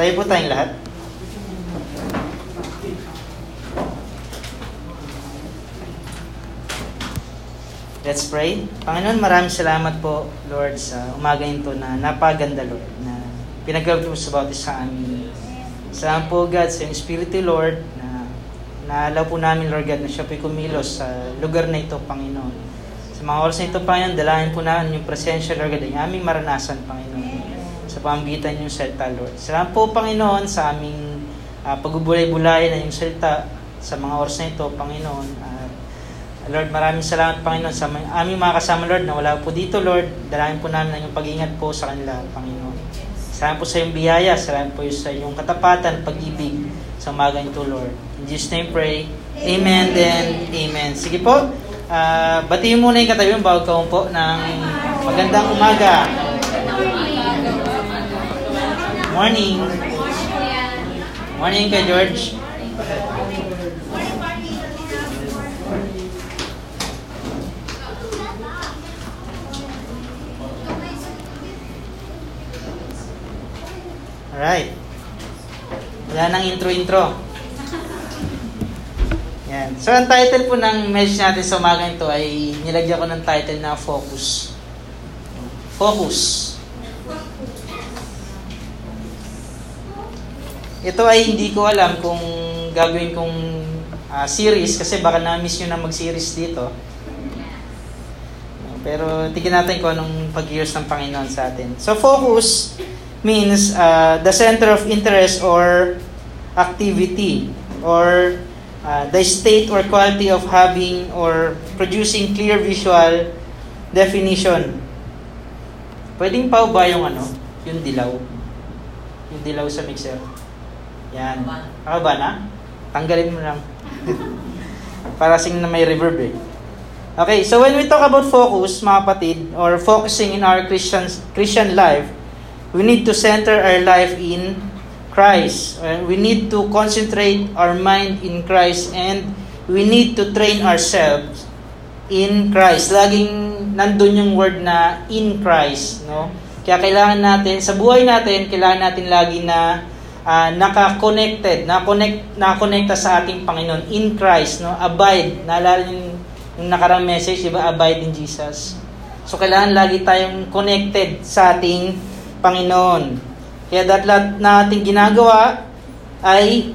Tayo po tayong lahat. Let's pray. Panginoon, maraming salamat po, Lord, sa umaga ito na napaganda, Lord, na pinagawag mo sa bawat sa amin. Salamat po, God, sa iyong Espiritu, Lord, na naalaw po namin, Lord God, na siya po'y kumilos sa lugar na ito, Panginoon. Sa mga oras na ito, Panginoon, dalahin po namin yung presensya, Lord God, yung aming maranasan, Panginoon, sa pamagitan yung salita, Lord. Salamat po, Panginoon, sa aming uh, pagbubulay-bulay na yung salita sa mga oras na ito, Panginoon. Uh, Lord, maraming salamat, Panginoon, sa aming mga kasama, Lord, na wala po dito, Lord. Dalangin po namin ang iyong pag-ingat po sa kanila, Panginoon. Salamat po sa iyong biyaya, salamat po sa iyong katapatan, pag-ibig sa umaga ito, Lord. In Jesus' name pray. Amen and amen. Sige po, uh, batiin muna yung katabi mo bago ka po ng magandang umaga. Morning. Morning kay George. Alright. Wala nang intro-intro. Yan. So, ang title po ng message natin sa umaga ito ay nilagyan ko ng title na Focus. Focus. Ito ay hindi ko alam kung gagawin kong uh, series kasi baka na-miss nyo na mag-series dito. Pero tignan natin kung anong pag-years ng Panginoon sa atin. So, focus means uh, the center of interest or activity or uh, the state or quality of having or producing clear visual definition. Pwedeng pa ba yung ano? Yung dilaw? Yung dilaw sa mixer? Yan. Ako ba na? Tanggalin mo lang. Para sing na may reverb eh. Okay, so when we talk about focus, mga kapatid, or focusing in our Christian, Christian life, we need to center our life in Christ. We need to concentrate our mind in Christ and we need to train ourselves in Christ. Laging nandun yung word na in Christ, no? Kaya kailangan natin sa buhay natin, kailangan natin lagi na uh, naka-connected, na-connect na-connecta sa ating Panginoon in Christ, no? Abide. Naalala yung, yung nakarang message, di ba? Abide in Jesus. So kailangan lagi tayong connected sa ating Panginoon. Kaya lahat na ating ginagawa ay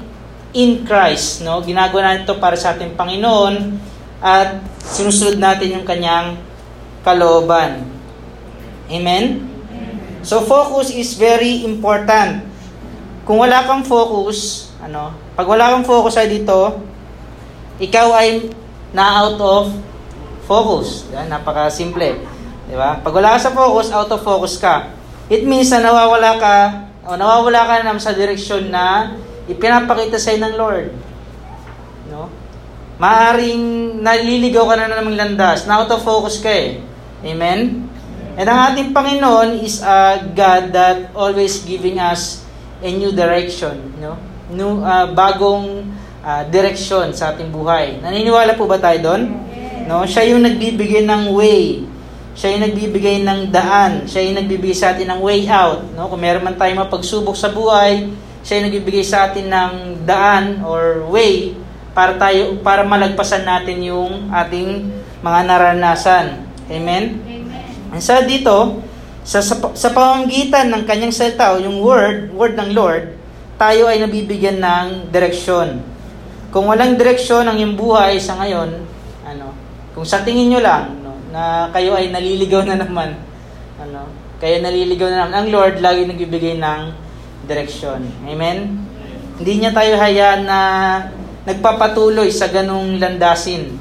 in Christ, no? Ginagawa natin ito para sa ating Panginoon at sinusunod natin yung kanyang kalooban. Amen? So focus is very important. Kung wala kang focus, ano, pag wala kang focus ay dito, ikaw ay na out of focus. Yan, napaka-simple. Di ba? Pag wala ka sa focus, out of focus ka. It means na nawawala ka o nawawala ka na sa direksyon na ipinapakita sa ng Lord. No? Maaring naliligaw ka na namang landas, na out of focus ka eh. Amen? And ang ating Panginoon is a God that always giving us a new direction, no? New uh, bagong uh, direksyon sa ating buhay. Naniniwala po ba tayo doon? No, siya yung nagbibigay ng way siya yung nagbibigay ng daan. Siya yung nagbibigay sa atin ng way out. No? Kung meron man tayong mapagsubok sa buhay, siya yung nagbibigay sa atin ng daan or way para tayo para malagpasan natin yung ating mga naranasan. Amen? Amen. sa dito, sa, sa, sa pamamagitan ng kanyang salita o yung word, word ng Lord, tayo ay nabibigyan ng direksyon. Kung walang direksyon ang iyong buhay sa ngayon, ano, kung sa tingin nyo lang, na kayo ay naliligaw na naman. Ano? Kaya naliligaw na naman. Ang Lord lagi nagbibigay ng direksyon. Amen? Hindi niya tayo hayaan na nagpapatuloy sa ganong landasin.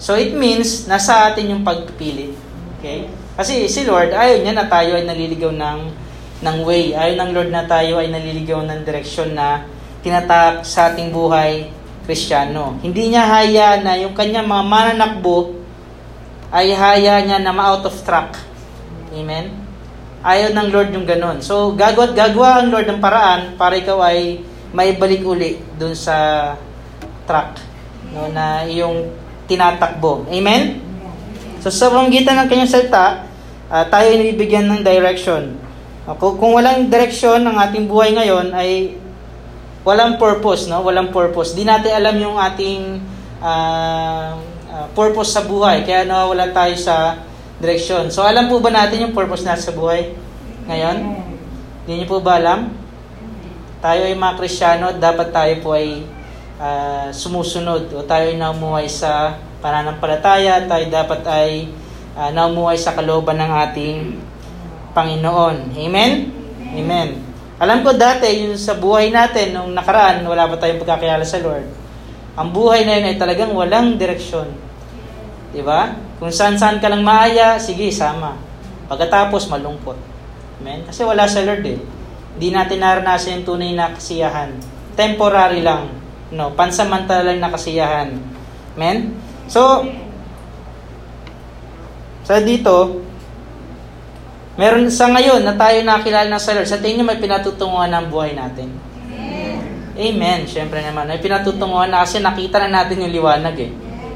So it means, nasa atin yung pagpili. Okay? Kasi si Lord, ayaw niya na tayo ay naliligaw ng, ng way. Ayaw ng Lord na tayo ay naliligaw ng direksyon na tinatak sa ating buhay kristyano. Hindi niya haya na yung kanyang mga mananakbo ay haya niya na ma-out of track. Amen? Ayaw ng Lord yung ganun. So, gagawa gagawa ang Lord ng paraan para ikaw ay maibalik uli dun sa track no, na iyong tinatakbo. Amen? So, sa pamamagitan ng kanyang salita, uh, tayo ay nabibigyan ng direction. Kung, kung walang direksyon ng ating buhay ngayon ay walang purpose, no? Walang purpose. Di natin alam yung ating uh, uh, purpose sa buhay. Kaya nawawala tayo sa direksyon. So alam po ba natin yung purpose natin sa buhay ngayon? Hindi niyo po ba alam? Tayo ay mga Kristiyano, dapat tayo po ay uh, sumusunod o tayo ay namuhay sa pananampalataya, tayo dapat ay uh, namuhay sa kalooban ng ating Panginoon. Amen? Amen. Alam ko dati, yung sa buhay natin, nung nakaraan, wala pa tayong pagkakilala sa Lord. Ang buhay na yun ay talagang walang direksyon. Di ba? Kung saan-saan ka lang maaya, sige, sama. Pagkatapos, malungkot. Amen? Kasi wala sa Lord eh. Hindi natin naranasan yung tunay na kasiyahan. Temporary lang. No? Pansamantala lang na kasiyahan. Amen? So, sa dito, Meron sa ngayon na tayo nakilala ng Lord, sa tingin may pinatutunguhan ng buhay natin. Amen. Amen. Siyempre naman. May pinatutunguhan na kasi nakita na natin yung liwanag eh.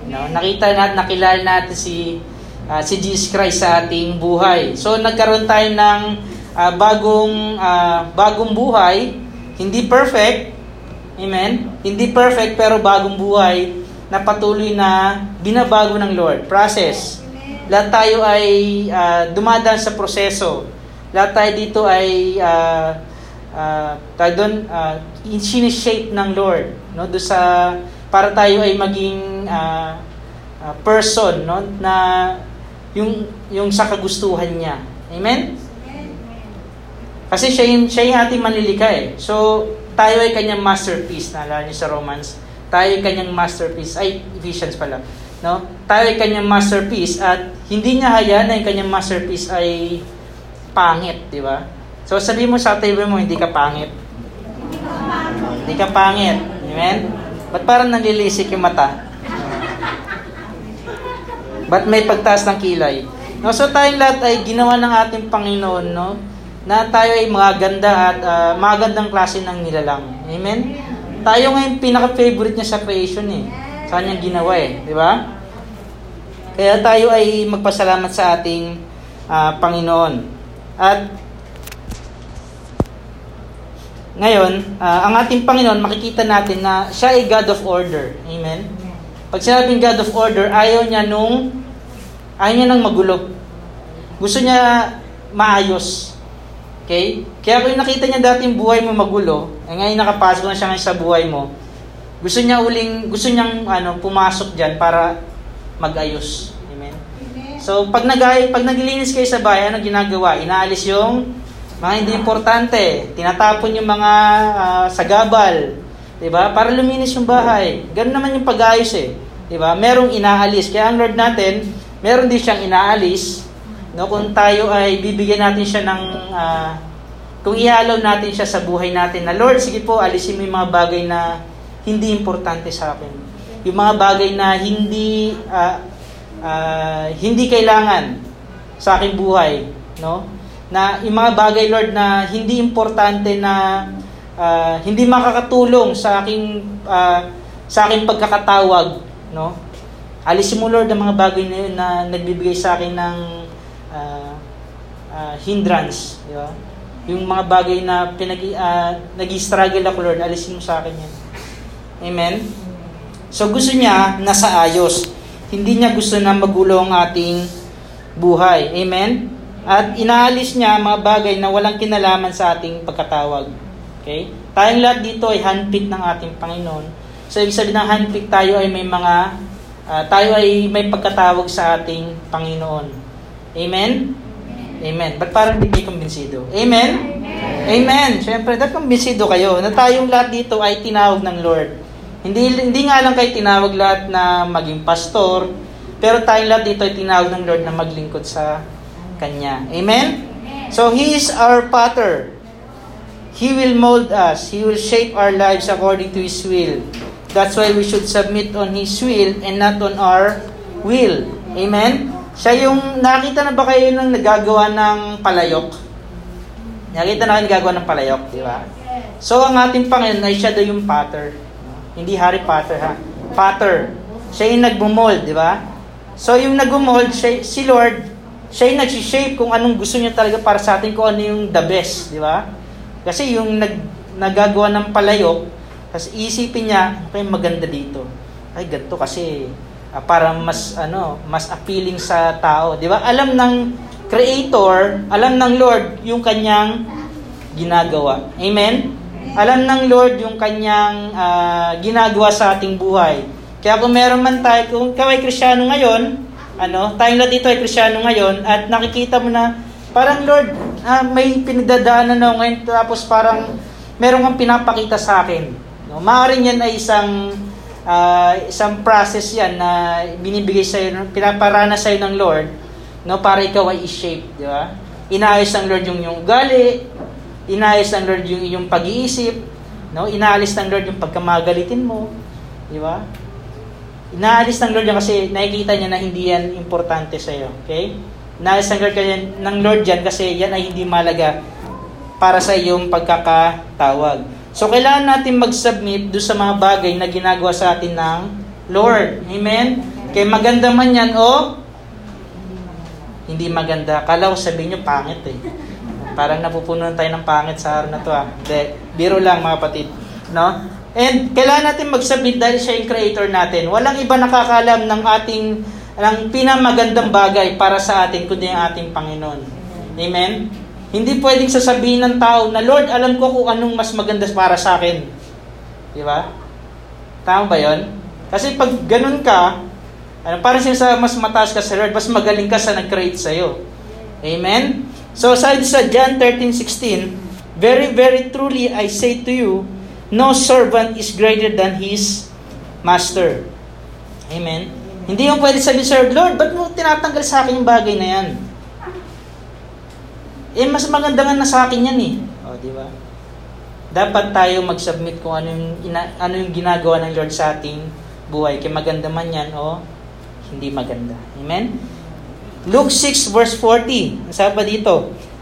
No? Nakita natin, nakilala natin si uh, si Jesus Christ sa ating buhay. So nagkaroon tayo ng uh, bagong uh, bagong buhay, hindi perfect. Amen. Hindi perfect pero bagong buhay na patuloy na binabago ng Lord. Process. Lahat tayo ay uh, dumadaan sa proseso. Lahat tayo dito ay uh, uh, tayo doon uh, shape ng Lord no do sa para tayo ay maging uh, uh, person no na yung yung sa kagustuhan niya. Amen? Kasi siya yung, siya yung ating manlilika eh. So, tayo ay kanyang masterpiece. Naalala niyo sa Romans. Tayo ay kanyang masterpiece. Ay, Ephesians pala no? Tayo ay kanyang masterpiece at hindi niya hayaan na yung kanyang masterpiece ay pangit, di ba? So sabi mo sa table mo, hindi ka pangit. Hindi ka pangit. Amen? Ba't parang nanlilisik yung mata? Ba't may pagtaas ng kilay? No, so tayong lahat ay ginawa ng ating Panginoon, no? Na tayo ay maganda at uh, magandang klase ng nilalang. Amen? Tayo ngayon pinaka-favorite niya sa creation eh sa kanyang ginawa eh, di ba? Kaya tayo ay magpasalamat sa ating uh, Panginoon. At ngayon, uh, ang ating Panginoon, makikita natin na siya ay God of order. Amen? Pag sinabing God of order, ayaw niya nung, ayaw niya nang magulo. Gusto niya maayos. Okay? Kaya kung nakita niya dati yung buhay mo magulo, eh ngayon nakapasok na siya ngayon sa buhay mo, gusto niya uling, gusto niyang ano, pumasok diyan para magayos. Amen. So, pag nag pag naglilinis kayo sa bahay, ano ginagawa? Inaalis yung mga hindi importante. Tinatapon yung mga uh, sagabal. 'Di ba? Para luminis yung bahay. Ganun naman yung pag-ayos eh. 'Di ba? Merong inaalis. Kaya ang Lord natin, meron din siyang inaalis. No, kung tayo ay bibigyan natin siya ng uh, kung ialaw natin siya sa buhay natin na Lord, sige po, alisin mo yung mga bagay na hindi importante sa akin. Yung mga bagay na hindi uh, uh, hindi kailangan sa aking buhay, no? Na yung mga bagay Lord na hindi importante na uh, hindi makakatulong sa aking uh, sa aking pagkakatawag, no? Alisin mo Lord ang mga bagay na yun na nagbibigay sa akin ng uh, uh, hindrance, di ba? Yung mga bagay na pinag uh, nag-struggle ako Lord, alisin mo sa akin yan. Amen? So gusto niya nasa ayos. Hindi niya gusto na magulo ang ating buhay. Amen? At inaalis niya mga bagay na walang kinalaman sa ating pagkatawag. Okay? Tayong lahat dito ay handpick ng ating Panginoon. So ibig sabihin ng handpick tayo ay may mga uh, tayo ay may pagkatawag sa ating Panginoon. Amen? Amen. Ba't parang hindi kumbinsido? Amen? Amen. Amen. Siyempre, dapat kumbinsido kayo na tayong lahat dito ay tinawag ng Lord. Hindi, hindi nga lang kayo tinawag lahat na maging pastor, pero tayong lahat dito ay tinawag ng Lord na maglingkod sa Kanya. Amen? So, He is our potter. He will mold us. He will shape our lives according to His will. That's why we should submit on His will and not on our will. Amen? Siya yung, nakita na ba kayo nang nagagawa ng palayok? Nakita na kayo nagagawa ng palayok, di ba? So, ang ating Panginoon ay siya daw yung potter. Hindi Harry Potter ha. Potter. Siya yung nagbumold, di ba? So yung nagbumold, siya, si Lord, siya yung nag-shape kung anong gusto niya talaga para sa atin, kung ano yung the best, di ba? Kasi yung nag, nagagawa ng palayok, tapos isipin niya, okay, maganda dito. Ay, ganito kasi uh, para mas ano, mas appealing sa tao, 'di ba? Alam ng creator, alam ng Lord yung kanyang ginagawa. Amen. Alam ng Lord yung kanyang uh, ginagawa sa ating buhay. Kaya kung meron man tayo, kung ikaw ay Kristiyano ngayon, ano, tayong lahat dito ay Kristiyano ngayon, at nakikita mo na, parang Lord, uh, may pinagdadaanan na ngayon, tapos parang meron kang pinapakita sa akin. No? Maaaring yan ay isang uh, isang process yan na binibigay sa iyo, pinaparana sa iyo ng Lord, no, para ikaw ay i-shape, di ba? Inaayos ng Lord yung yung ugali, inaayos ng Lord yung iyong pag-iisip, no? Inaalis ng Lord yung pagkamagalitin mo, di ba? Inaalis ng Lord yan kasi nakikita niya na hindi yan importante sa iyo, okay? Inaalis ng Lord, yan, ng Lord yan kasi yan ay hindi malaga para sa iyong pagkakatawag. So, kailangan natin mag-submit do sa mga bagay na ginagawa sa atin ng Lord. Amen? Kaya maganda man yan o hindi maganda. Kala ko sabihin nyo, pangit eh. Parang napupunan tayo ng pangit sa araw na to ah. De, biro lang mga kapatid. No? And kailangan natin mag-submit dahil siya yung creator natin. Walang iba nakakalam ng ating ng pinamagandang bagay para sa atin kundi ang ating Panginoon. Amen? Hindi pwedeng sasabihin ng tao na, Lord, alam ko kung anong mas maganda para sa akin. Di ba? Tama ba yon? Kasi pag ganun ka, ano, parang sinasa mas mataas ka sa Lord, mas magaling ka sa nag-create sa'yo. Amen? So, sabi sa John 13:16, Very, very truly I say to you, no servant is greater than his master. Amen? Hindi yung pwede sabihin, Sir, Lord, ba't mo tinatanggal sa akin yung bagay na yan? Eh, mas maganda nga na sa akin yan eh. O, di ba? Dapat tayo mag-submit kung ano yung, ina, ano yung ginagawa ng Lord sa ating buhay. Kaya maganda man yan o hindi maganda. Amen? Luke 6 verse 40. Sabi pa dito,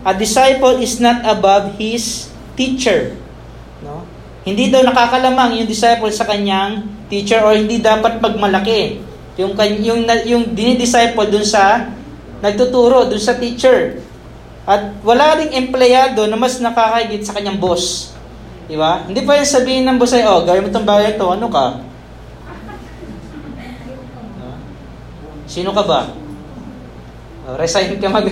A disciple is not above his teacher. No? Hindi daw nakakalamang yung disciple sa kanyang teacher or hindi dapat magmalaki. Yung, yung, yung dinidisciple dun sa nagtuturo, dun sa teacher. At wala ring empleyado na mas nakakagit sa kanyang boss. Di ba? Hindi pa yung sabihin ng boss ay, oh, gawin mo itong bagay ito, ano ka? Sino ka ba? Oh, resign ka mag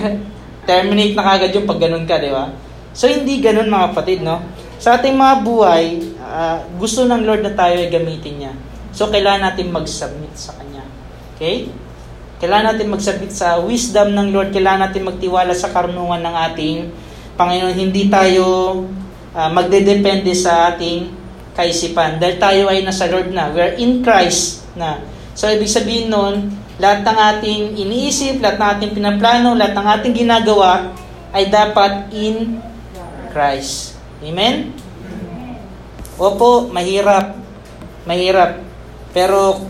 terminate na kagad yung pag ganun ka, di ba? So, hindi ganun mga kapatid, no? Sa ating mga buhay, uh, gusto ng Lord na tayo ay gamitin niya. So, kailangan natin mag-submit sa Kanya. Okay? Kailangan natin magsabit sa wisdom ng Lord. Kailangan natin magtiwala sa karunungan ng ating Panginoon. Hindi tayo uh, magdedepende sa ating kaisipan. Dahil tayo ay nasa Lord na. We're in Christ na. So, ibig sabihin nun, lahat ng ating iniisip, lahat ng ating pinaplano, lahat ng ating ginagawa ay dapat in Christ. Amen? Opo, mahirap. Mahirap. Pero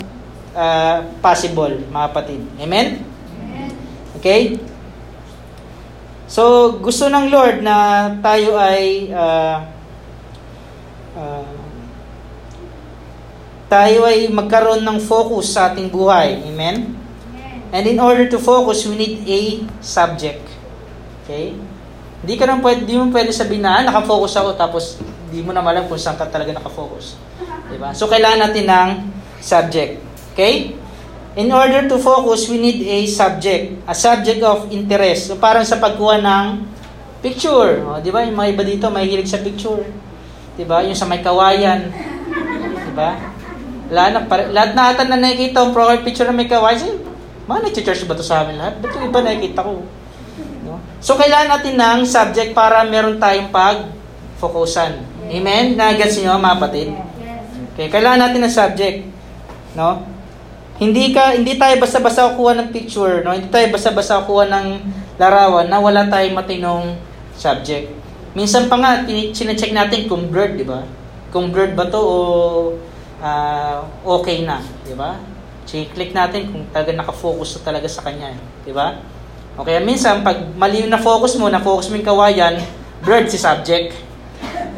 uh, possible, mga kapatid. Amen? Okay? So, gusto ng Lord na tayo ay uh, uh, tayo ay magkaroon ng focus sa ating buhay. Amen? And in order to focus, we need a subject. Okay? Hindi ka nang pwede, di mo pwede sabihin na, ah, nakafocus ako, tapos di mo na malam kung saan ka talaga nakafocus. Diba? So, kailangan natin ng subject. Okay? In order to focus, we need a subject, a subject of interest. So parang sa pagkuha ng picture. O, di ba? Yung mga iba dito, may hilig sa picture. Di ba? Yung sa may kawayan. Di ba? Lahat na, lahat na ata na nakikita ang profile picture na may kawayan. Mga nag-church ba ito sa amin lahat? Ba't yung iba nakikita ko? No? So, kailangan natin ng subject para meron tayong pag-focusan. Amen? Nagets nyo, mga kapatid? Okay, kailangan natin ng subject. No? Hindi ka hindi tayo basta-basta kukuha ng picture, no? Hindi tayo basta-basta kukuha ng larawan na wala tayong matinong subject. Minsan pa nga sine-check natin kung blurred, di ba? Kung blurred ba to o uh, okay na, di ba? click natin kung talaga naka-focus na talaga sa kanya, di ba? Okay, minsan pag mali na-focus mo, na-focus mo yung kawayan, blurred si subject.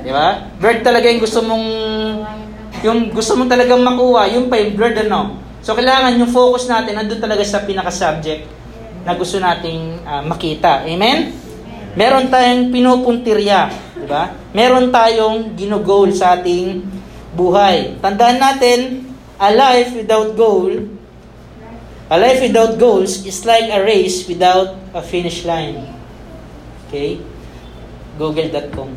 Di ba? Blurred talaga yung gusto mong yung gusto mong talagang makuha, yung pa yung blurred ano. So, kailangan yung focus natin nandun talaga sa pinaka-subject. na gusto nating uh, makita. Amen? Meron tayong pinupuntirya, di ba? Meron tayong ginugol sa ating buhay. Tandaan natin, a life without goal, a life without goals is like a race without a finish line. Okay? Google.com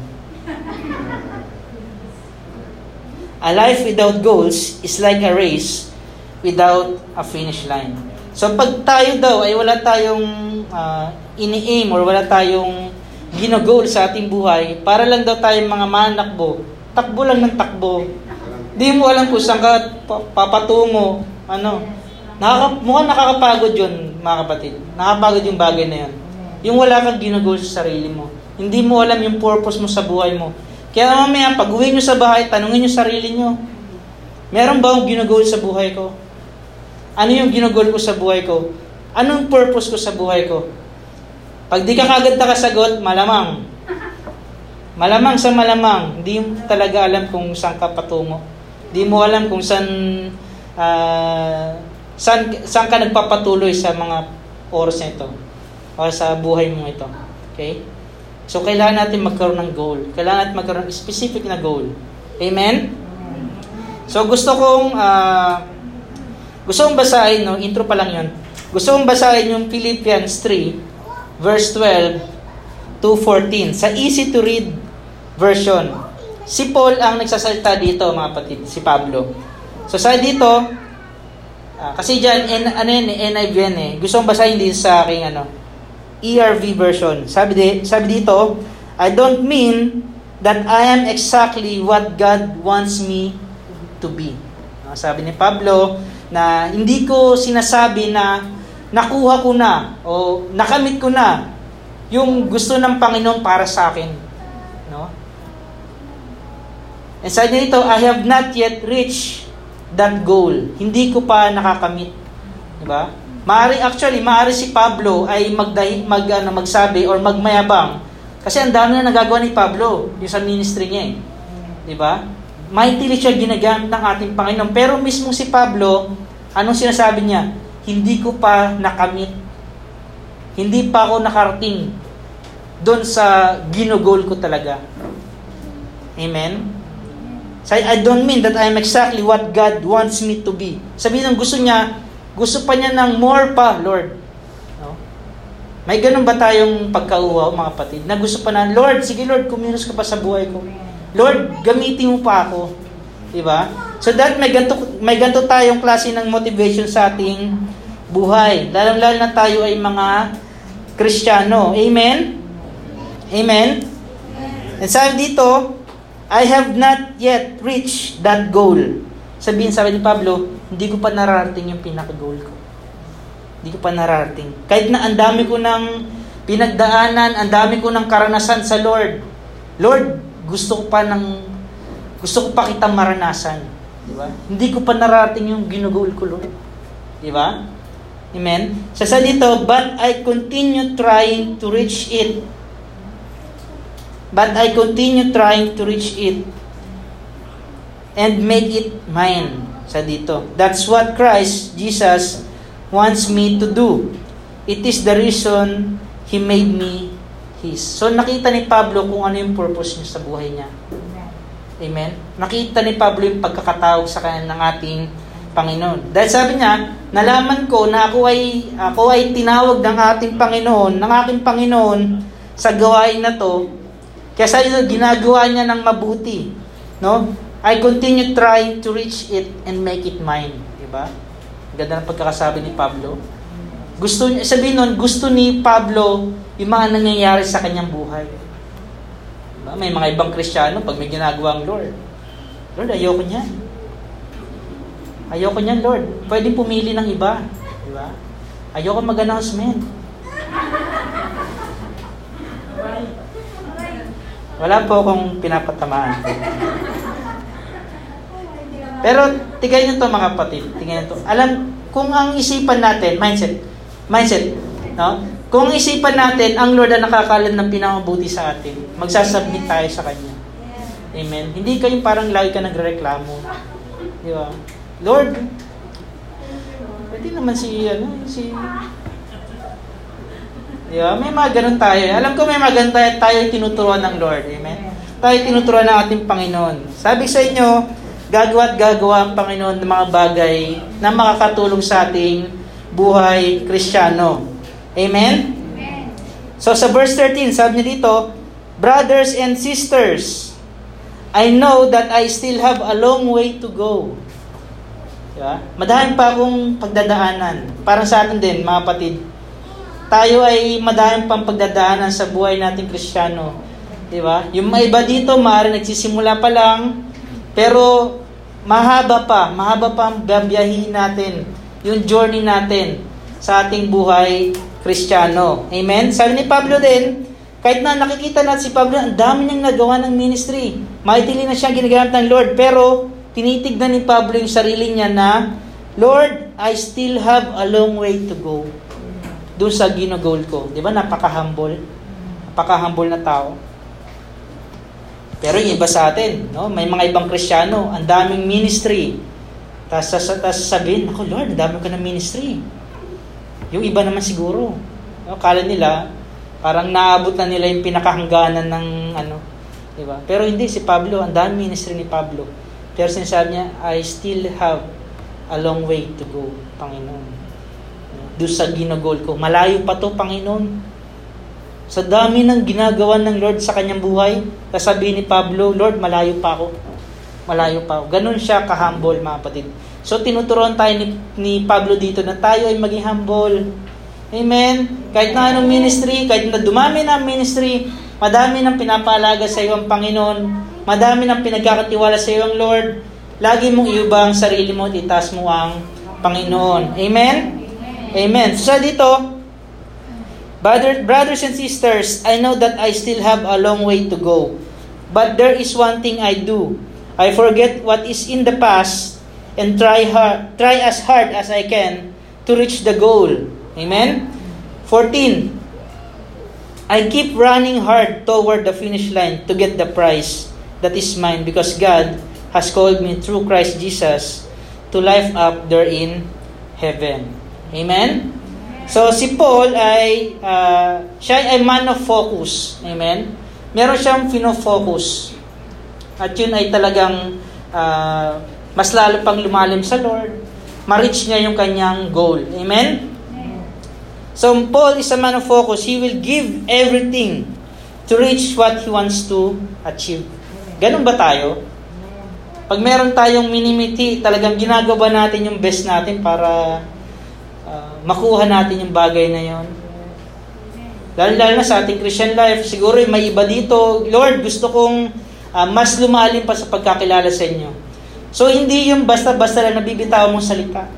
A life without goals is like a race without a finish line. So pag tayo daw ay wala tayong uh, ini-aim or wala tayong ginagol sa ating buhay, para lang daw tayong mga manakbo, takbo lang ng takbo. Di mo alam kung saan ka papatungo. Ano? Nakaka, mukhang nakakapagod yun, mga kapatid. Nakakapagod yung bagay na yun. Yung wala kang ginagol sa sarili mo. Hindi mo alam yung purpose mo sa buhay mo. Kaya mamaya, pag uwi nyo sa bahay, tanungin nyo sarili nyo, meron ba akong ginagol sa buhay ko? Ano yung ginagol ko sa buhay ko? Anong purpose ko sa buhay ko? Pag di ka kagad nakasagot, malamang. Malamang sa malamang, hindi mo talaga alam kung saan ka patungo. Hindi mo alam kung saan, uh, saan, saan ka nagpapatuloy sa mga oras na ito o sa buhay mo ito. Okay? So, kailangan natin magkaroon ng goal. Kailangan natin magkaroon ng specific na goal. Amen? So, gusto kong, uh, gusto kong basahin, no? intro pa lang yun. Gusto kong basahin yung Philippians 3, verse 12 to 14. Sa easy to read version. Si Paul ang nagsasalita dito, mga kapatid. Si Pablo. So, sa dito, uh, kasi dyan, N, ano yun, NIV yan eh. Gusto kong basahin din sa aking, ano, ERV version. Sabi, di, sabi dito, I don't mean that I am exactly what God wants me to be. Sabi ni Pablo na hindi ko sinasabi na nakuha ko na o nakamit ko na yung gusto ng Panginoon para sa akin. No? And sabi nito, I have not yet reached that goal. Hindi ko pa nakakamit. Diba? Maari actually, maari si Pablo ay magdahi, mag, ano, magsabi or magmayabang. Kasi ang dami na nagagawa ni Pablo yung sa ministry niya eh. Di ba? Mightily siya ginagamit ng ating Panginoon. Pero mismo si Pablo, anong sinasabi niya? Hindi ko pa nakamit. Hindi pa ako nakarating doon sa ginugol ko talaga. Amen? So I don't mean that I'm exactly what God wants me to be. Sabihin ng gusto niya, gusto pa niya ng more pa, Lord. No? May ganun ba tayong pagkauhaw, mga kapatid, na gusto pa na, Lord, sige Lord, kumilos ka pa sa buhay ko. Lord, gamitin mo pa ako. Diba? So that may ganto, may ganto tayong klase ng motivation sa ating buhay. Lalong-lalo na tayo ay mga Kristiyano. Amen? Amen? And sabi dito, I have not yet reached that goal. Sabihin sabi ni Pablo, hindi ko pa nararating yung pinaka-goal ko. Hindi ko pa nararating. Kahit na ang dami ko ng pinagdaanan, ang dami ko ng karanasan sa Lord. Lord, gusto ko pa ng gusto ko pa kitang maranasan. Di ba? Hindi ko pa nararating yung ginugol ko, Lord. Di ba? Amen? Sa sa dito, but I continue trying to reach it. But I continue trying to reach it and make it mine sa dito. That's what Christ, Jesus, wants me to do. It is the reason He made me His. So nakita ni Pablo kung ano yung purpose niya sa buhay niya. Amen? Nakita ni Pablo yung pagkakatawag sa kanya ng ating Panginoon. Dahil sabi niya, nalaman ko na ako ay, ako ay tinawag ng ating Panginoon, ng aking Panginoon sa gawain na to, kaya sa ginagawa niya ng mabuti. No? I continue trying to reach it and make it mine. Diba? Ganda ng pagkakasabi ni Pablo. Gusto niya, sabihin nun, gusto ni Pablo yung mga nangyayari sa kanyang buhay. Diba? May mga ibang kristyano, pag may ginagawa ang Lord, Lord, ayoko niyan. Ayoko niyan, Lord. Pwede pumili ng iba. Diba? Ayoko mag-announcement. Wala po akong pinapatamaan. Pero tigay niyo to mga kapatid, tigay niyo to. Alam kung ang isipan natin, mindset, mindset, no? Kung isipan natin ang Lord ang nakakalan ng pinamabuti sa atin, magsasubmit tayo sa Kanya. Amen. Hindi kayo parang lagi ka nagrereklamo. Di ba? Lord, pwede naman si, ano, si, Di ba? May mga ganun tayo. Alam ko may mga ganun tayo, tayo tinuturuan ng Lord. Amen? Tayo tinuturuan ng ating Panginoon. Sabi sa inyo, gagawa at gagawa ang Panginoon ng mga bagay na makakatulong sa ating buhay kristyano. Amen? So sa verse 13, sabi niya dito, Brothers and sisters, I know that I still have a long way to go. Diba? Madami pa akong pagdadaanan. Parang sa atin din, mga kapatid. Tayo ay madami pang pagdadaanan sa buhay nating kristyano. Diba? Yung mga iba dito, maaari nagsisimula pa lang, pero mahaba pa, mahaba pa ang babiyahin natin, yung journey natin sa ating buhay kristyano. Amen? Sabi ni Pablo din, kahit na nakikita natin si Pablo, ang dami niyang nagawa ng ministry. Maitili na siya ginagamit ng Lord, pero tinitignan ni Pablo yung sarili niya na, Lord, I still have a long way to go doon sa ginagol ko. Di ba? Napaka-humble. Napaka-humble na tao. Pero yung iba sa atin, no? may mga ibang kristyano, ang daming ministry. Tapos sasabihin, ako Lord, dami ko ng ministry. Yung iba naman siguro, no? kala nila, parang naabot na nila yung pinakahangganan ng ano, di ba? Pero hindi, si Pablo, ang dami ministry ni Pablo. Pero sinasabi niya, I still have a long way to go, Panginoon. Doon sa ginagol ko. Malayo pa to, Panginoon. Sa dami ng ginagawa ng Lord sa kanyang buhay, sasabihin ni Pablo, Lord, malayo pa ako. Malayo pa. Ganun siya ka-humble, mga kapatid. So, tinuturuan tayo ni, ni Pablo dito na tayo ay maging humble. Amen? Kahit na anong ministry, kahit na dumami na ang ministry, madami nang pinapalaga sa iyo ang Panginoon, madami nang pinagkakatiwala sa iyo ang Lord, lagi mong iuba ang sarili mo at itaas mo ang Panginoon. Amen? Amen. So dito, Brother, brothers and sisters, I know that I still have a long way to go. But there is one thing I do. I forget what is in the past and try hard, try as hard as I can to reach the goal. Amen? 14. I keep running hard toward the finish line to get the prize that is mine because God has called me through Christ Jesus to life up there in heaven. Amen? So si Paul ay uh, siya ay man of focus. Amen. Meron siyang fino-focus. At yun ay talagang uh, mas lalo pang lumalim sa Lord. Ma-reach niya yung kanyang goal. Amen. So Paul is a man of focus. He will give everything to reach what he wants to achieve. Ganun ba tayo? Pag meron tayong minimiti, talagang ginagawa natin yung best natin para makuha natin yung bagay na yon. Lalo-lalo na sa ating Christian life, siguro may iba dito, Lord, gusto kong uh, mas lumalim pa sa pagkakilala sa inyo. So, hindi yung basta-basta lang nabibitaw mong salita.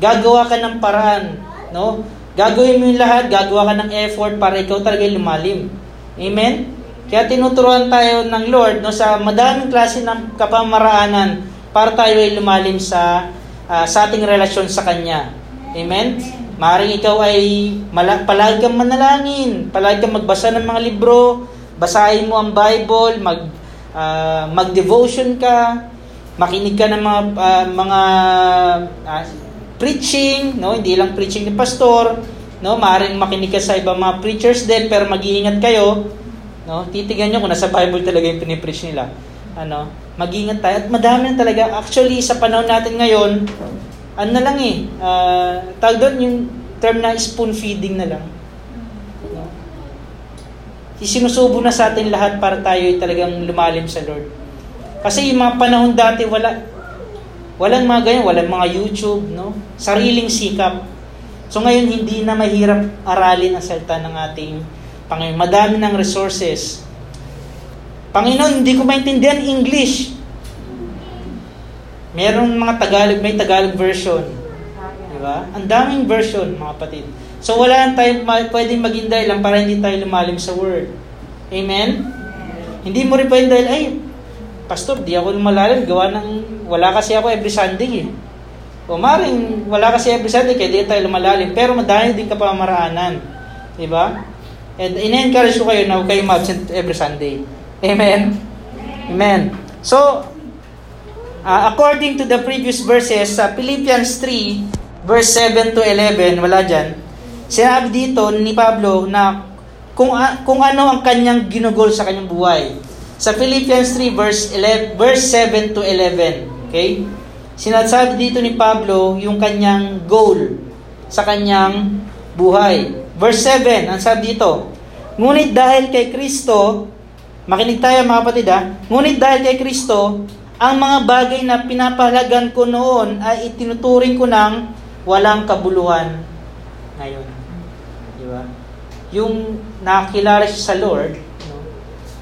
Gagawa ka ng paraan, no? Gagawin mo yung lahat, gagawa ka ng effort para ikaw talaga lumalim. Amen? Kaya tinuturuan tayo ng Lord no, sa madaming klase ng kapamaraanan para tayo ay lumalim sa uh, sa ating relasyon sa Kanya. Amen? Maring ikaw ay mala- palagi kang manalangin, palagi kang magbasa ng mga libro, basahin mo ang Bible, mag uh, mag-devotion ka, makinig ka ng mga uh, mga uh, preaching, no? Hindi lang preaching ni pastor, no? Maring makinig ka sa ibang mga preachers din, pero mag-iingat kayo, no? Titigan niyo kung nasa Bible talaga yung pinipreach nila. Ano? Mag-iingat tayo. At madami na talaga. Actually, sa panahon natin ngayon, ano na lang eh, uh, tawag doon yung term na spoon feeding na lang. No? Isinusubo na sa atin lahat para tayo ay talagang lumalim sa Lord. Kasi yung mga panahon dati, wala, walang mga ganyan, walang mga YouTube, no? Sariling sikap. So ngayon, hindi na mahirap aralin ang salita ng ating Panginoon. Madami ng resources. Panginoon, hindi ko maintindihan English. Meron mga Tagalog, may Tagalog version. Di ba? Ang daming version, mga kapatid. So wala tayong pwedeng maging dahilan para hindi tayo lumalim sa Word. Amen? Hindi mo rin pwedeng dahil, ay, Pastor, di ako lumalalim. Gawa ng, wala kasi ako every Sunday eh. O maring, wala kasi every Sunday, kaya di tayo lumalalim. Pero madami din kapamaraanan. Di ba? And in-encourage ko kayo na huwag kayong absent every Sunday. Amen? Amen. So, Uh, according to the previous verses, sa Philippians 3, verse 7 to 11, wala dyan. Sinabi dito ni Pablo na kung, kung ano ang kanyang ginugol sa kanyang buhay. Sa Philippians 3 verse 11, verse 7 to 11, okay? Sinasabi dito ni Pablo yung kanyang goal sa kanyang buhay. Verse 7, ang sabi dito, Ngunit dahil kay Kristo, makinig tayo mga kapatid ha, ngunit dahil kay Kristo, ang mga bagay na pinapahalagan ko noon ay itinuturing ko ng walang kabuluhan ngayon. Ba? Yung nakakilala siya sa Lord, no?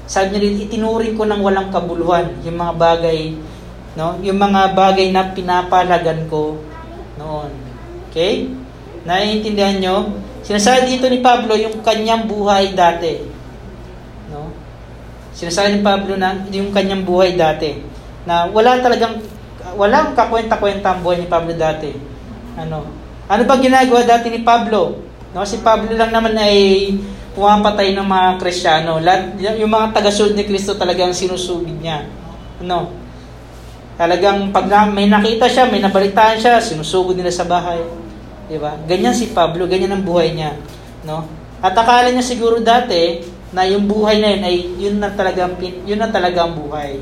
sabi niya rin, itinuring ko ng walang kabuluhan yung mga bagay, no? yung mga bagay na pinapahalagan ko noon. Okay? Naiintindihan nyo? Sinasabi dito ni Pablo yung kanyang buhay dati. No? Sinasabi ni Pablo na yung kanyang buhay dati. Na wala talagang, walang kakwenta-kwenta ang buhay ni Pablo dati. Ano? Ano ba ginagawa dati ni Pablo? No, si Pablo lang naman ay pumapatay ng mga Kristiyano. Lahat, yung mga tagasunod ni Kristo talagang sinusugid niya. Ano? Talagang pag may nakita siya, may nabalitaan siya, sinusugod nila sa bahay. Di ba? Ganyan si Pablo, ganyan ang buhay niya, no? At akala niya siguro dati na yung buhay na yun ay yun na talaga yun na talaga ang buhay.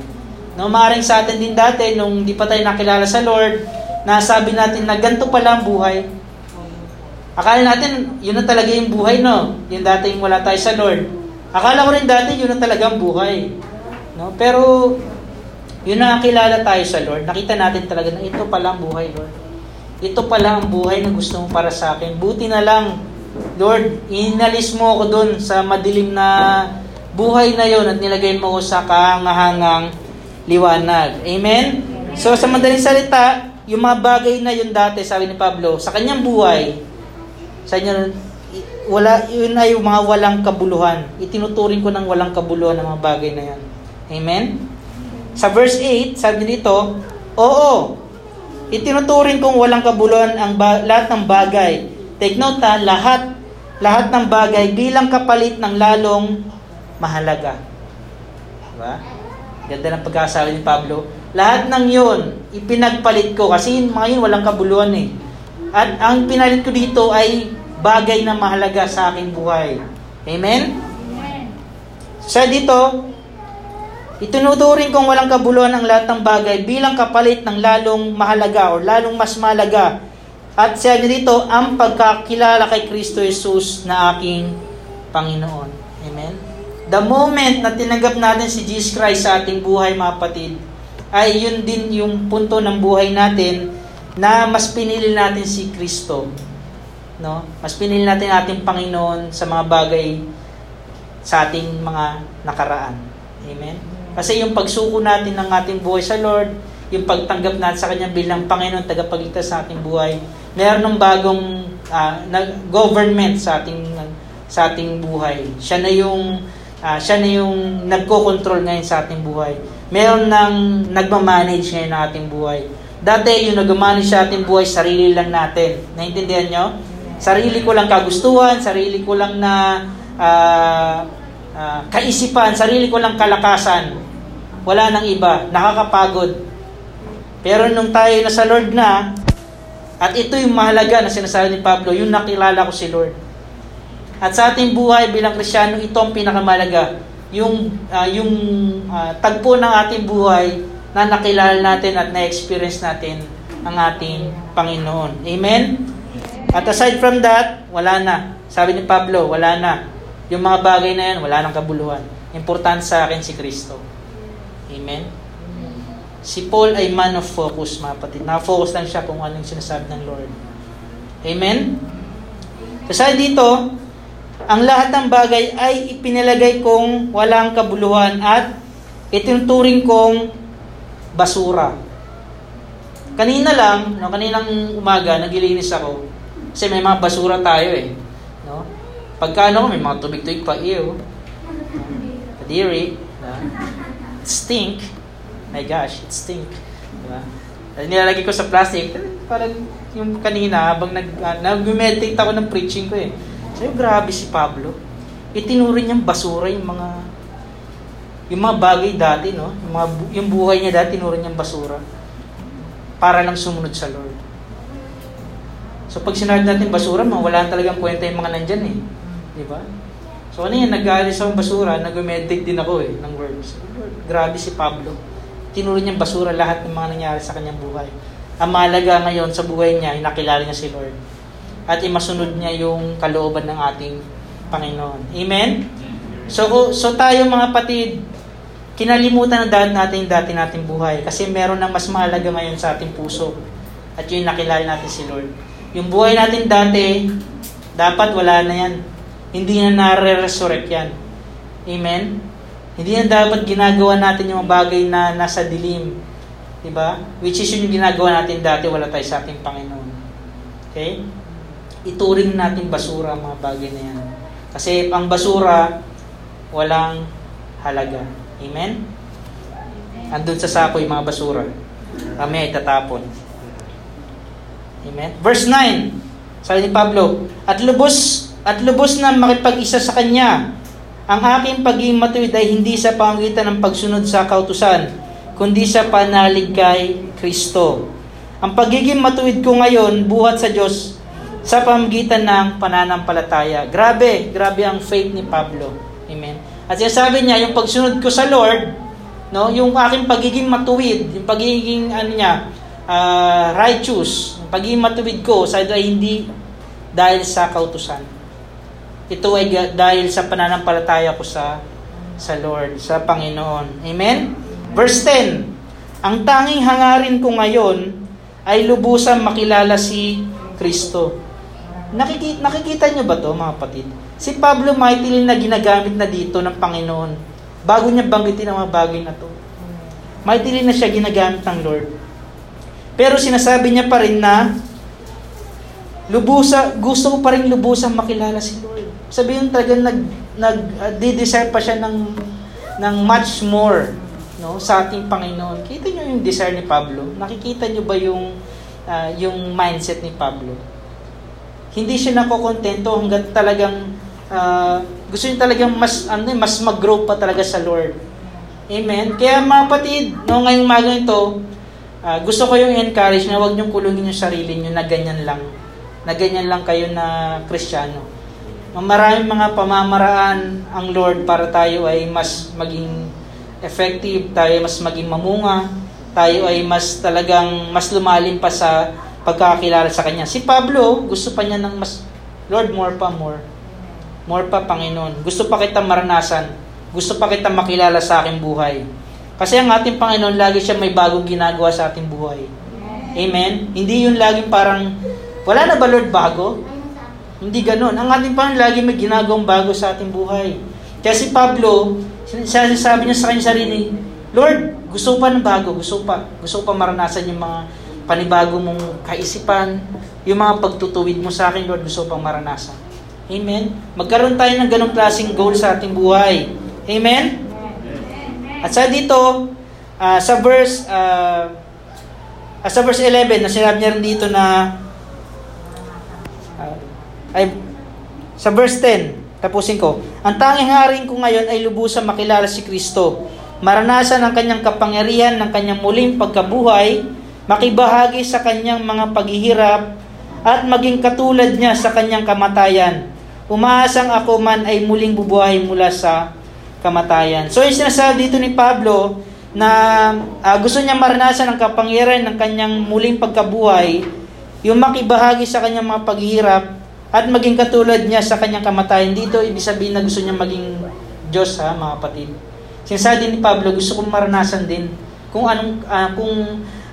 No, maring sa atin din dati nung di pa tayo nakilala sa Lord, nasabi natin na ganito pala ang buhay. Akala natin yun na talaga yung buhay, no? Yung dati yung wala tayo sa Lord. Akala ko rin dati yun na talaga ang buhay. No? Pero yun na nakilala tayo sa Lord, nakita natin talaga na ito pala ang buhay, Lord. Ito pala ang buhay na gusto mo para sa akin. Buti na lang, Lord, inalis mo ako doon sa madilim na buhay na yon at nilagay mo ako sa kahangahangang liwanag. Amen? So, sa madaling salita, yung mga bagay na yun dati, sabi ni Pablo, sa kanyang buhay, sa kanya, wala, yun ay mga walang kabuluhan. Itinuturing ko ng walang kabuluhan ng mga bagay na yan. Amen? Sa verse 8, sabi dito, Oo, Itinuturing kong walang kabuluhan ang ba- lahat ng bagay. Take note ha, lahat, lahat ng bagay bilang kapalit ng lalong mahalaga. Diba? Ganda ng pagkasabi ni Pablo. Lahat ng yon ipinagpalit ko kasi mga yun walang kabuluhan eh. At ang pinalit ko dito ay bagay na mahalaga sa aking buhay. Amen? Amen. Sa dito, Itinuturing kong walang kabuluhan ang lahat ng bagay bilang kapalit ng lalong mahalaga o lalong mas mahalaga. At siya dito, ang pagkakilala kay Kristo Jesus na aking Panginoon. Amen? The moment na tinanggap natin si Jesus Christ sa ating buhay, mga kapatid, ay yun din yung punto ng buhay natin na mas pinili natin si Kristo. No? Mas pinili natin ating Panginoon sa mga bagay sa ating mga nakaraan. Amen? Kasi yung pagsuko natin ng ating buhay sa Lord, yung pagtanggap natin sa Kanya bilang Panginoon, tagapagligtas sa ating buhay, meron ng bagong uh, government sa ating sa ating buhay. Siya na yung uh, siya na yung nagko-control ngayon sa ating buhay. Meron nang nagma-manage ngayon ng ating buhay. Dati yung nag-manage sa ating buhay, sarili lang natin. Naintindihan nyo? Sarili ko lang kagustuhan, sarili ko lang na uh, uh, kaisipan, sarili ko lang kalakasan. Wala nang iba. Nakakapagod. Pero nung tayo na sa Lord na, at ito yung mahalaga na sinasabi ni Pablo, yung nakilala ko si Lord. At sa ating buhay bilang Krisyano, ito ang pinakamalaga. Yung, uh, yung uh, tagpo ng ating buhay na nakilala natin at na-experience natin ang ating Panginoon. Amen? At aside from that, wala na. Sabi ni Pablo, wala na. Yung mga bagay na yan, wala nang kabuluhan. Importante sa akin si Kristo. Amen? Si Paul ay man of focus, mga kapatid. Na-focus lang siya kung ano yung sinasabi ng Lord. Amen? Kasi dito, ang lahat ng bagay ay ipinalagay kong walang kabuluhan at itinuturing kong basura. Kanina lang, no, kaninang umaga, naglilinis ako. Kasi may mga basura tayo eh. No? Pagka ano, may mga tubig-tubig pa, ew. Kadiri. No? stink. My gosh, it stink. Diba? Nilalagay ko sa plastic. Parang yung kanina, habang nag, uh, nag-meditate ako ng preaching ko eh. So, grabe si Pablo. Itinurin niyang basura yung mga yung mga bagay dati, no? Yung, mga, yung buhay niya dati, tinurin niyang basura. Para lang sumunod sa Lord. So pag sinabi natin basura, wala talagang kwenta yung mga nandyan eh. Di ba? So ano yan, nag-aalis akong basura, nag-meditate din ako eh, ng words. Grabe si Pablo. Tinuro niyang basura lahat ng mga nangyari sa kanyang buhay. Ang mahalaga ngayon sa buhay niya, nakilala niya si Lord. At imasunod niya yung kalooban ng ating Panginoon. Amen? So, so tayo mga patid, kinalimutan na dahil natin yung dati nating buhay. Kasi meron ng mas mahalaga ngayon sa ating puso. At yun nakilala natin si Lord. Yung buhay natin dati, dapat wala na yan hindi na nare-resurrect yan. Amen? Hindi na dapat ginagawa natin yung bagay na nasa dilim. Diba? Which is yung ginagawa natin dati, wala tayo sa ating Panginoon. Okay? Ituring natin basura ang mga bagay na yan. Kasi ang basura, walang halaga. Amen? Andun sa sako mga basura. Kami ay tatapon. Amen? Verse 9, sabi ni Pablo, At lubos at lubos na makipag-isa sa Kanya. Ang aking pagiging matuwid ay hindi sa pamagitan ng pagsunod sa kautusan, kundi sa panalig kay Kristo. Ang pagiging matuwid ko ngayon, buhat sa Diyos, sa pamagitan ng pananampalataya. Grabe, grabe ang faith ni Pablo. Amen. At sabi niya, yung pagsunod ko sa Lord, no, yung aking pagiging matuwid, yung pagiging ano niya, uh, righteous, yung pagiging matuwid ko, sa ay hindi dahil sa kautusan. Ito ay dahil sa pananampalataya ko sa sa Lord, sa Panginoon. Amen? Verse 10, Ang tanging hangarin ko ngayon ay lubusan makilala si Kristo. Nakikita, nakikita niyo ba to mga kapatid? Si Pablo mightily na ginagamit na dito ng Panginoon bago niya banggitin ang mga bagay na to. Mightily na siya ginagamit ng Lord. Pero sinasabi niya pa rin na lubusa, gusto ko pa rin lubusang makilala si Lord sabihin talaga nag nag uh, pa siya ng ng much more no sa ating Panginoon. Kita niyo yung desire ni Pablo? Nakikita niyo ba yung uh, yung mindset ni Pablo? Hindi siya nakokontento hangga't talagang uh, gusto niya talagang mas ano mas mag-grow pa talaga sa Lord. Amen. Kaya mga patid, no ngayong umaga ito, uh, gusto ko yung encourage na huwag niyong kulungin yung sarili niyo na ganyan lang. Na ganyan lang kayo na Kristiyano maraming mga pamamaraan ang Lord para tayo ay mas maging effective, tayo mas maging mamunga, tayo ay mas talagang mas lumalim pa sa pagkakilala sa Kanya. Si Pablo, gusto pa niya ng mas, Lord, more pa, more. More pa, Panginoon. Gusto pa kita maranasan. Gusto pa kita makilala sa aking buhay. Kasi ang ating Panginoon, lagi siya may bagong ginagawa sa ating buhay. Amen? Hindi yun laging parang, wala na ba Lord bago? Hindi ganon. Ang ating Panginoon lagi may ginagawang bago sa ating buhay. Kaya si Pablo, sabi niya sa kanyang sarili, Lord, gusto pa ng bago, gusto pa. Gusto pa maranasan yung mga panibago mong kaisipan, yung mga pagtutuwid mo sa akin, Lord, gusto pang maranasan. Amen? Magkaroon tayo ng ganong klaseng goal sa ating buhay. Amen? At sa dito, uh, sa verse uh, uh, sa verse 11, na sinabi niya rin dito na ay sa verse 10, tapusin ko. Ang tanging haring ko ngayon ay lubusan makilala si Kristo. Maranasan ang kanyang kapangyarihan ng kanyang muling pagkabuhay, makibahagi sa kanyang mga paghihirap, at maging katulad niya sa kanyang kamatayan. Umaasang ako man ay muling bubuhay mula sa kamatayan. So yung sinasabi dito ni Pablo na uh, gusto niya maranasan ang kapangyarihan ng kanyang muling pagkabuhay, yung makibahagi sa kanyang mga paghihirap, at maging katulad niya sa kanyang kamatayan. Dito, ibig sabihin na gusto niya maging Diyos, ha, mga kapatid. Sinasabi ni Pablo, gusto kong maranasan din kung anong, uh, kung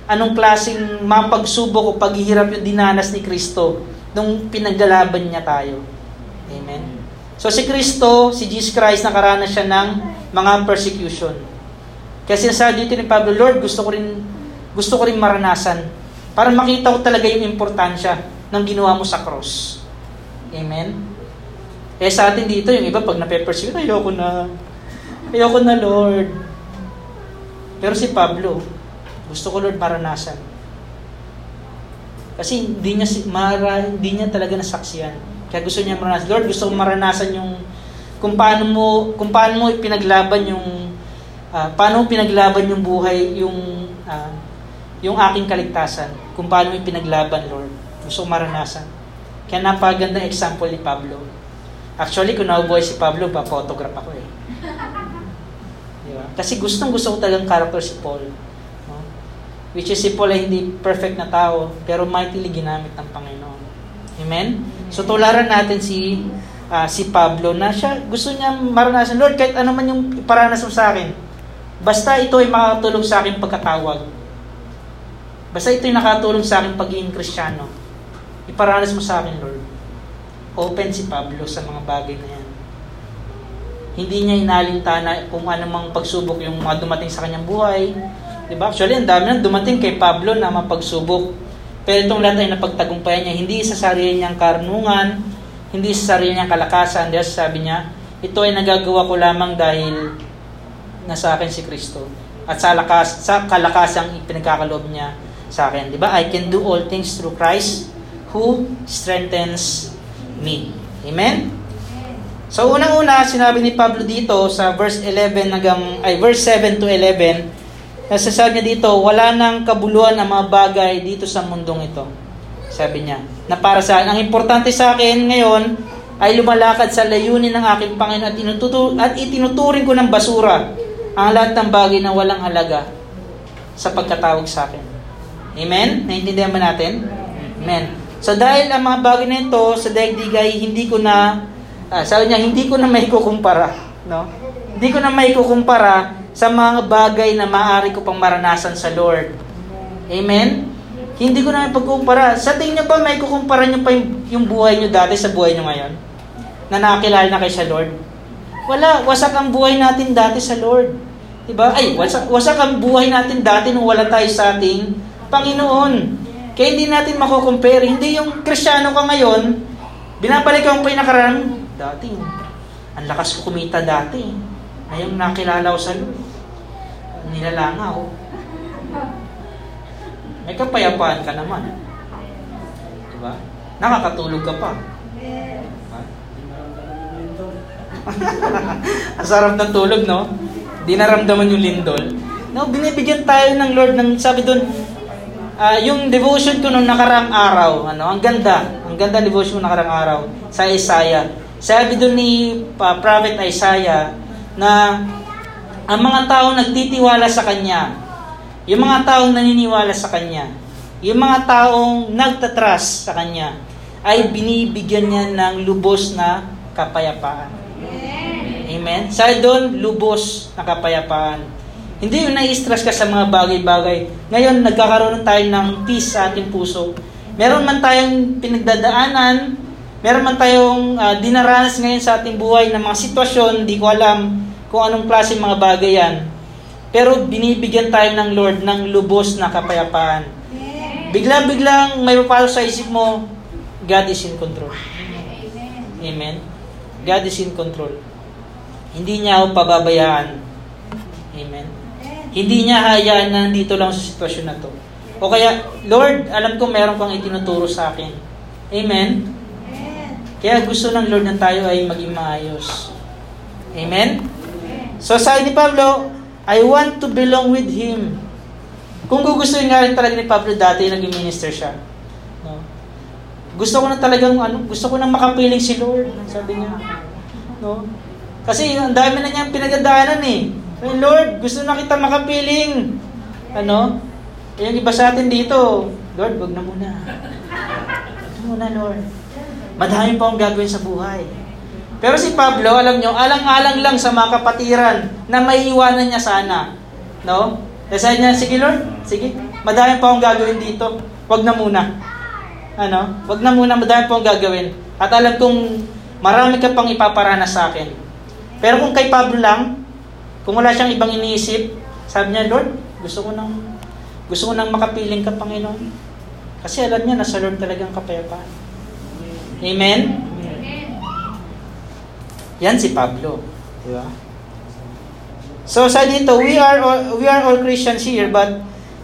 anong klaseng mapagsubok o paghihirap yung dinanas ni Kristo nung pinaglalaban niya tayo. Amen. So si Kristo, si Jesus Christ, nakaranas siya ng mga persecution. Kaya sinasabi dito ni Pablo, Lord, gusto ko rin, gusto ko rin maranasan para makita ko talaga yung importansya ng ginawa mo sa cross. Amen? Eh sa atin dito, yung iba pag nape-pursue, ayoko na. Ayoko na, Lord. Pero si Pablo, gusto ko, Lord, maranasan. Kasi hindi niya, mara, hindi niya talaga nasaksiyan. Kaya gusto niya maranasan. Lord, gusto ko maranasan yung kung paano mo kung paano mo pinaglaban yung uh, paano mo pinaglaban yung buhay yung uh, yung aking kaligtasan kung paano mo pinaglaban Lord Gusto ko maranasan. Kaya napaganda example ni Pablo. Actually, kung nabubuhay si Pablo, pa-photograph ako eh. Di ba? Kasi gustong gusto ko talagang character si Paul. No? Which is si Paul ay hindi perfect na tao, pero mightily ginamit ng Panginoon. Amen? So tularan natin si uh, si Pablo na siya gusto niya maranasan, Lord, kahit ano man yung iparanas mo sa akin, basta ito ay makatulong sa akin pagkatawag. Basta ito ay nakatulong sa akin pagiging kristyano. Iparanas mo sa akin, Lord. Open si Pablo sa mga bagay na yan. Hindi niya inalintana kung anumang pagsubok yung mga dumating sa kanyang buhay. Diba? Actually, ang dami nang dumating kay Pablo na mapagsubok. Pero itong lahat ay napagtagumpayan niya, hindi sa sarili niyang karnungan, hindi sa sarili niyang kalakasan. Dahil sabi niya, ito ay nagagawa ko lamang dahil nasa akin si Kristo. At sa, lakas, sa kalakasang ipinagkakaloob niya sa akin. Di ba? I can do all things through Christ who strengthens me. Amen? So unang-una, sinabi ni Pablo dito sa verse 11 hanggang, ay verse 7 to 11, nasasabi niya dito, wala nang kabuluhan ang mga bagay dito sa mundong ito. Sabi niya, na para sa ang importante sa akin ngayon ay lumalakad sa layunin ng aking Panginoon at, inututu- at itinuturing ko ng basura ang lahat ng bagay na walang halaga sa pagkatawag sa akin. Amen? Naintindihan ba natin? Amen. So dahil ang mga bagay na ito sa daigdigay, hindi ko na, uh, sabi niya, hindi ko na may kukumpara. No? Hindi ko na may kukumpara sa mga bagay na maaari ko pang maranasan sa Lord. Amen? Hindi ko na pagkumpara. Sa tingin niyo ba may kukumpara niyo pa yung, yung buhay niyo dati sa buhay niyo ngayon? Na nakakilala na kay sa Lord? Wala. Wasak ang buhay natin dati sa Lord. Diba? Ay, wasak, wasak ang buhay natin dati nung wala tayo sa ating Panginoon. Kaya hindi natin makukompare. Hindi yung krisyano ka ngayon, binabalikan ko yung nakaraan, dati, ang lakas ko kumita dati. Ngayong nakilala ko sa Lord, nilalangaw. May kapayapaan ka naman. Diba? Nakakatulog ka pa. Diba? Ang sarap ng tulog, no? Di naramdaman yung lindol. No, binibigyan tayo ng Lord ng sabi doon, uh, yung devotion ko nung nakarang araw, ano, ang ganda, ang ganda devotion ko nakarang araw sa Isaiah. Sabi doon ni uh, Prophet Isaiah na ang mga taong nagtitiwala sa kanya yung mga taong naniniwala sa Kanya, yung mga taong nagtatras sa Kanya, ay binibigyan niya ng lubos na kapayapaan. Amen? Sa doon, lubos na kapayapaan. Hindi yung nai-stress ka sa mga bagay-bagay. Ngayon, nagkakaroon tayo ng peace sa ating puso. Meron man tayong pinagdadaanan, meron man tayong uh, dinaranas ngayon sa ating buhay ng mga sitwasyon, di ko alam kung anong klase mga bagay yan. Pero binibigyan tayo ng Lord ng lubos na kapayapaan. Bigla-biglang may papalo sa isip mo, God is in control. Amen. God is in control. Hindi niya ako pababayaan. Amen. Hindi niya hayaan na nandito lang sa sitwasyon na to. O kaya, Lord, alam ko meron kang itinuturo sa akin. Amen. Kaya gusto ng Lord na tayo ay maging maayos. Amen? So sabi ni Pablo, I want to belong with Him. Kung gugustuhin nga talaga ni Pablo dati, naging minister siya. No? Gusto ko na talagang, ano, gusto ko na makapiling si Lord, sabi niya. No? Kasi ang dami na niyang pinagdaanan eh. Hey, Lord, gusto na kita makapiling. Ano? Eh, yung iba sa atin dito, Lord, wag na muna. Wag na muna, Lord. Madami pa akong gagawin sa buhay. Pero si Pablo, alam nyo, alang-alang lang sa mga kapatiran na maiiwanan niya sana. No? Kasi niya, sige Lord, sige, madami pa akong gagawin dito. Wag na muna. Ano? Wag na muna, madami pa akong gagawin. At alam kong marami ka pang ipaparanas sa akin. Pero kung kay Pablo lang, kung wala siyang ibang iniisip, sabi niya, Lord, gusto ko nang gusto ko nang makapiling ka, Panginoon. Kasi alam niya, nasa Lord talagang kapayapaan. Amen? Yan si Pablo. Di ba? So sa dito, we are all, we are all Christians here, but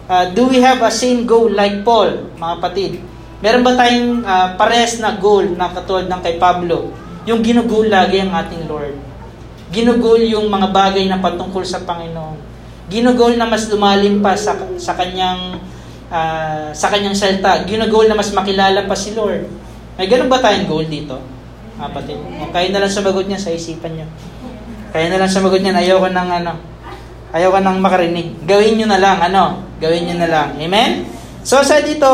uh, do we have a same goal like Paul, mga kapatid? Meron ba tayong uh, pares na goal na katulad ng kay Pablo? Yung ginugol lagi ang ating Lord. Ginugol yung mga bagay na patungkol sa Panginoon. Ginugol na mas lumalim pa sa, sa kanyang uh, sa kanyang salta, ginagol na mas makilala pa si Lord. May ganun ba tayong goal dito? Kapatid. O kayo na lang sumagot niya sa isipan niyo. Kaya na lang sumagot niya, ayaw ko ng ano, ayaw ka nang makarinig. Gawin niyo na lang, ano? Gawin niyo na lang. Amen? So, sa dito,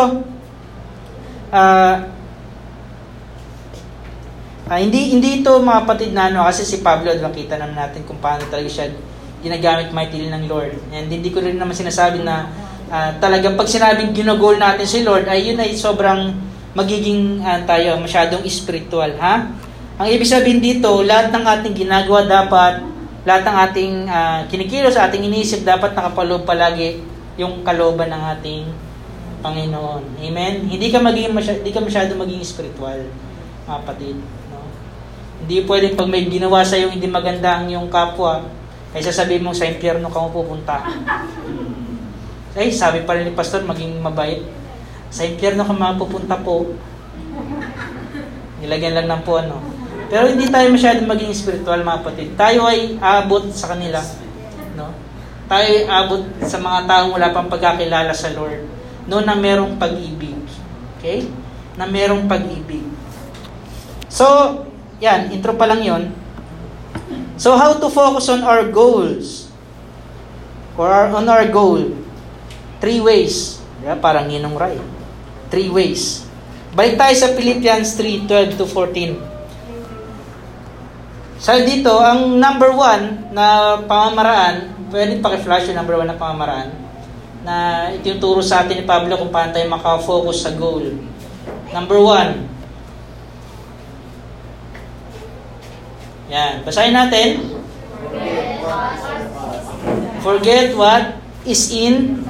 uh, uh, hindi hindi ito mga kapatid na ano, kasi si Pablo, nakita naman natin kung paano talaga siya ginagamit mightily ng Lord. And hindi ko rin naman sinasabi na uh, talagang pag sinabing ginagol natin si Lord, ay yun ay sobrang magiging uh, tayo masyadong spiritual, ha? Ang ibig sabihin dito, lahat ng ating ginagawa dapat, lahat ng ating uh, kinikilos, ating iniisip, dapat nakapaloob palagi yung kalooban ng ating Panginoon. Amen? Hindi ka maging masy- hindi ka masyado maging spiritual, kapatid. No? Hindi pwedeng pag may ginawa sa iyo hindi maganda ang iyong kapwa, ay sasabihin mo sa impyerno ka mo pupunta. Ay, sabi pa rin ni pastor, maging mabait. Sa impyerno ka mapupunta po. Nilagyan lang ng po ano. Pero hindi tayo masyadong maging spiritual mga kapatid. Tayo ay abot sa kanila. No? Tayo ay abot sa mga taong wala pang pagkakilala sa Lord. No na merong pag-ibig. Okay? Na merong pag-ibig. So, yan, intro pa lang yon. So, how to focus on our goals? Or on our goal? Three ways. Yeah, parang Ninong Rai. Three ways. Balik tayo sa Philippians 3, 12 to 14. So dito, ang number one na pamamaraan, pwede paki-flash yung number one na pamamaraan, na ituturo sa atin ni Pablo kung paano tayo makafocus sa goal. Number one. Yan. Basahin natin. Forget what is in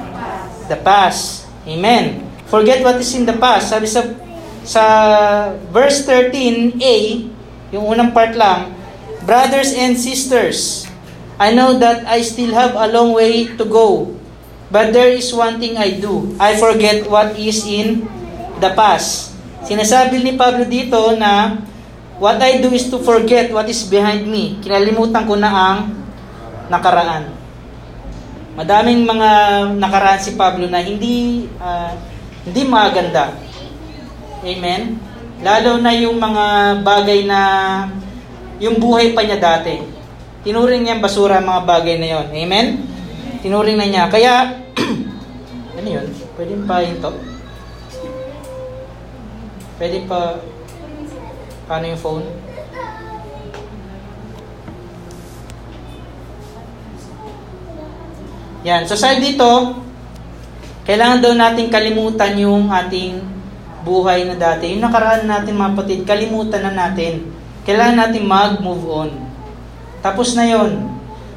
the past. Amen. Forget what is in the past. Sabi sa sa verse 13a, yung unang part lang, Brothers and sisters, I know that I still have a long way to go. But there is one thing I do. I forget what is in the past. Sinasabi ni Pablo dito na what I do is to forget what is behind me. Kinalimutan ko na ang nakaraan. Madaming mga nakaraan si Pablo na hindi uh, hindi maganda. Amen? Lalo na yung mga bagay na yung buhay pa niya dati. Tinuring niya basura ang mga bagay na yon. Amen? Tinuring na niya. Kaya, ano yun? Pwede pa yun to? Pwede pa, paano yung phone? Yan. So, sa dito, kailangan daw natin kalimutan yung ating buhay na dati. Yung nakaraan natin mga patid, kalimutan na natin. Kailangan natin mag-move on. Tapos na yon.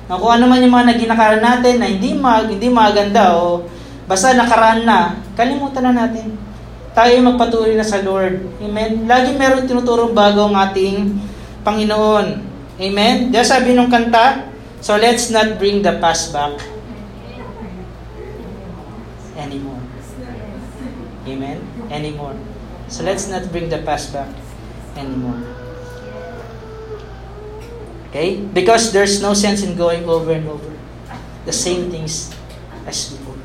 Kung ano man yung mga naging nakaraan natin na hindi, mag, hindi maganda o basta nakaraan na, kalimutan na natin. Tayo magpatuloy na sa Lord. Amen? Lagi meron tinuturong bago ang ating Panginoon. Amen? Diyan sabi nung kanta, so let's not bring the past back anymore. Amen? Anymore. So let's not bring the past back anymore. Okay? Because there's no sense in going over and over the same things as before.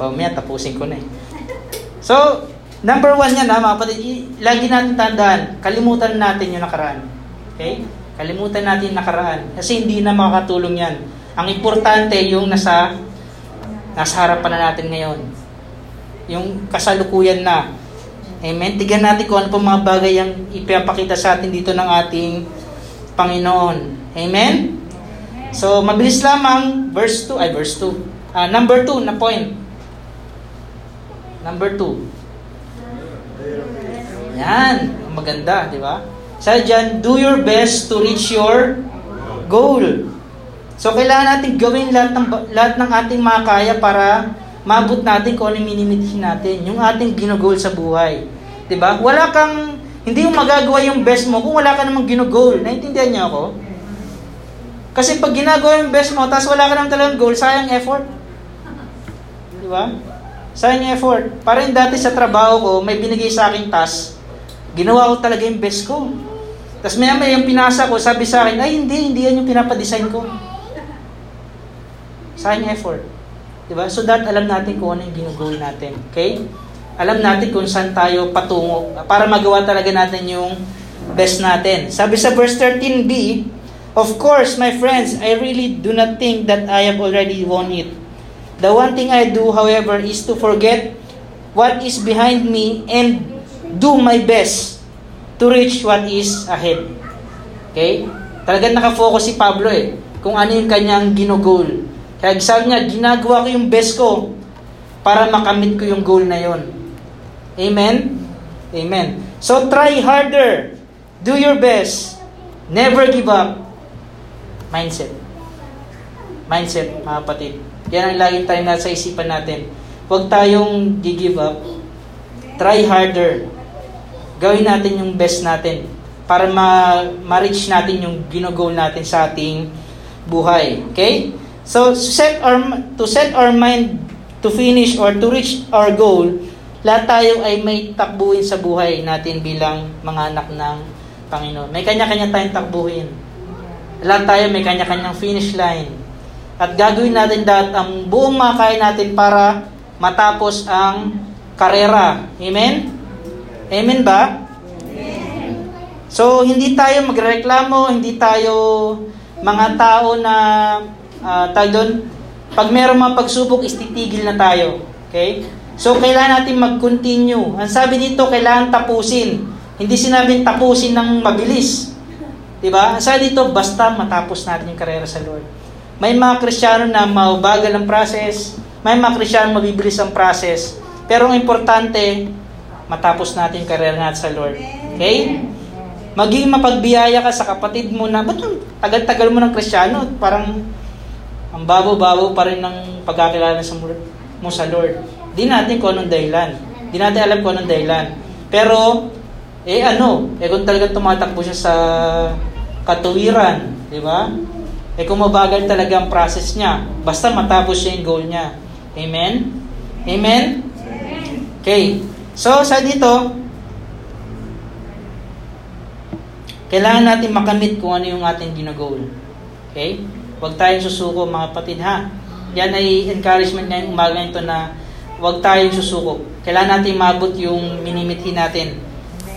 Bawamaya, tapusin ko na eh. So, number one yan ha, mga kapatid, lagi natin tandaan, kalimutan natin yung nakaraan. Okay? Kalimutan natin yung nakaraan. Kasi hindi na makakatulong yan ang importante yung nasa nasa harapan na natin ngayon. Yung kasalukuyan na. Amen. Tignan natin kung ano pa mga bagay ang ipapakita sa atin dito ng ating Panginoon. Amen? So, mabilis lamang, verse 2, ay verse 2. Uh, ah, number 2 na point. Number 2. Yan. Maganda, di ba? Sa dyan, do your best to reach your goal. So kailangan natin gawin lahat ng lahat ng ating makaya para mabot natin kung ano minimiti natin, yung ating ginugol sa buhay. ba? Wala kang hindi mo magagawa yung best mo kung wala ka namang ginugol. Naintindihan niyo ako? Kasi pag ginagawa yung best mo, tapos wala ka namang talagang goal, sayang effort. Di ba? Sayang effort. Parang dati sa trabaho ko, may binigay sa akin task. Ginawa ko talaga yung best ko. Tapos maya maya yung pinasa ko, sabi sa akin, ay hindi, hindi yan yung pinapadesign ko. Sayang effort. Diba? So that alam natin kung ano yung ginugol natin. Okay? Alam natin kung saan tayo patungo para magawa talaga natin yung best natin. Sabi sa verse 13b, Of course, my friends, I really do not think that I have already won it. The one thing I do, however, is to forget what is behind me and do my best to reach what is ahead. Okay? Talagang nakafocus si Pablo eh, kung ano yung kanyang ginugol. Kaya sabi niya, ginagawa ko yung best ko para makamit ko yung goal na yon. Amen? Amen. So try harder. Do your best. Never give up. Mindset. Mindset, mga kapatid. Yan ang laging tayo nasa isipan natin. Huwag tayong give up. Try harder. Gawin natin yung best natin para ma- ma-reach natin yung ginugol natin sa ating buhay. Okay? So, set our, to set our mind to finish or to reach our goal, lahat tayo ay may takbuhin sa buhay natin bilang mga anak ng Panginoon. May kanya-kanya tayong takbuhin. Lahat tayo may kanya-kanyang finish line. At gagawin natin lahat ang buong makakaya natin para matapos ang karera. Amen? Amen ba? Amen. So, hindi tayo magreklamo, hindi tayo mga tao na uh, tag doon, pag meron mga pagsubok, istitigil na tayo. Okay? So, kailangan natin mag-continue. Ang sabi dito, kailangan tapusin. Hindi sinabing tapusin ng mabilis. Diba? Ang sabi dito, basta matapos natin yung karera sa Lord. May mga Kristiyano na mabagal ang process, may mga Kristiyano mabibilis ang process. Pero ang importante, matapos natin yung karera natin sa Lord. Okay? Maging mapagbiyaya ka sa kapatid mo na, ba't tagal-tagal mo ng Kristiyano? Parang ang babo-babo pa rin ng pagkakilala sa mo sa Lord. Di natin kung anong dahilan. Di natin alam kung anong dahilan. Pero, eh ano, eh kung talagang tumatakbo siya sa katuwiran, di ba? Eh kung mabagal talaga ang process niya, basta matapos siya yung goal niya. Amen? Amen? Okay. So, sa dito, kailangan natin makamit kung ano yung ating ginagol. Okay? Huwag tayong susuko mga kapatid ha. Yan ay encouragement ngayong umaga ito na huwag tayong susuko. Kailangan natin mabot yung minimithi natin.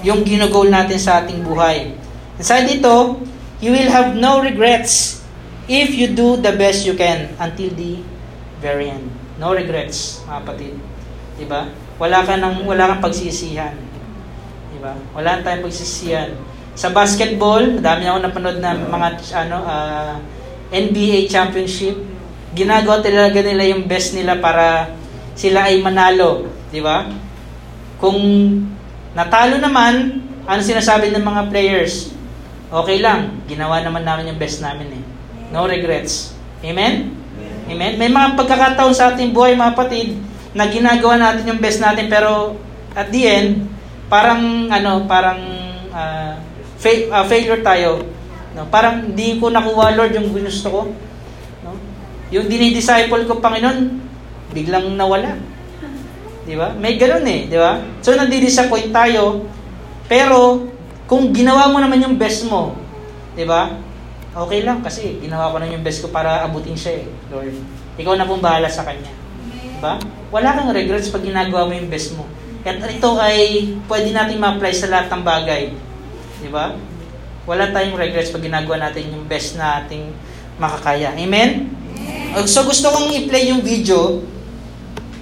Yung ginagol natin sa ating buhay. And sa dito, you will have no regrets if you do the best you can until the very end. No regrets, mga kapatid. Diba? Wala ka nang wala kang pagsisihan. Diba? Wala tayong pagsisihan. Sa basketball, madami ako napanood na mga ano uh, NBA championship. Ginagawa talaga nila yung best nila para sila ay manalo, di ba? Kung natalo naman, ano sinasabi ng mga players? Okay lang, ginawa naman namin yung best namin eh. No regrets. Amen? Amen? May mga pagkakataon sa ating buhay, mga patid, na ginagawa natin yung best natin pero at the end, parang ano, parang uh, fa- uh, failure tayo. No? Parang hindi ko nakuha, Lord, yung gusto ko. No? Yung dinidisciple ko, Panginoon, biglang nawala. Di ba? May ganun eh, di ba? So, nandidisappoint tayo, pero kung ginawa mo naman yung best mo, di ba? Okay lang kasi ginawa ko na yung best ko para abutin siya eh, Lord. Ikaw na pong bahala sa kanya. Di ba? Wala kang regrets pag ginagawa mo yung best mo. At ito ay pwede natin ma-apply sa lahat ng bagay. Di ba? Wala tayong regrets pag ginagawa natin yung best na ating makakaya. Amen? Amen. So gusto kong i-play yung video.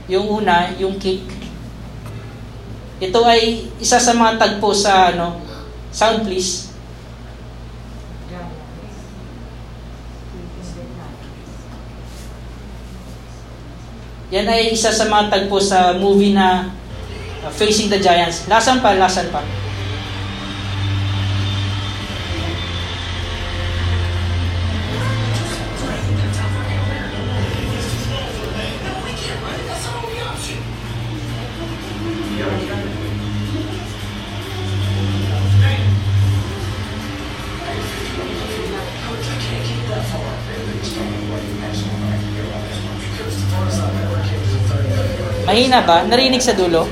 Yung una, yung kick. Ito ay isa sa mga tagpo sa ano, sound please. Yan ay isa sa mga tagpo sa movie na uh, Facing the Giants. Lasan pa, lasan pa. Mahina ba? Narinig sa dulo?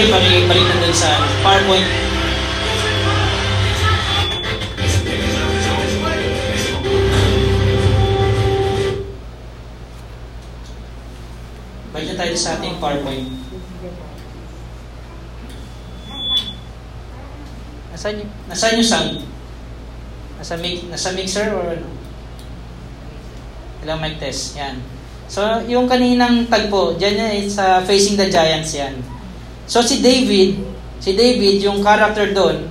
Sige, balik, balik na dun sa PowerPoint. Balik na tayo sa ating PowerPoint. Nasaan yung, nasaan yung sound? Nasa, mic, nasa mixer or ano? Ilang mic test? Yan. So, yung kaninang tagpo, dyan yan is sa Facing the Giants yan. So, si David, si David, yung character doon,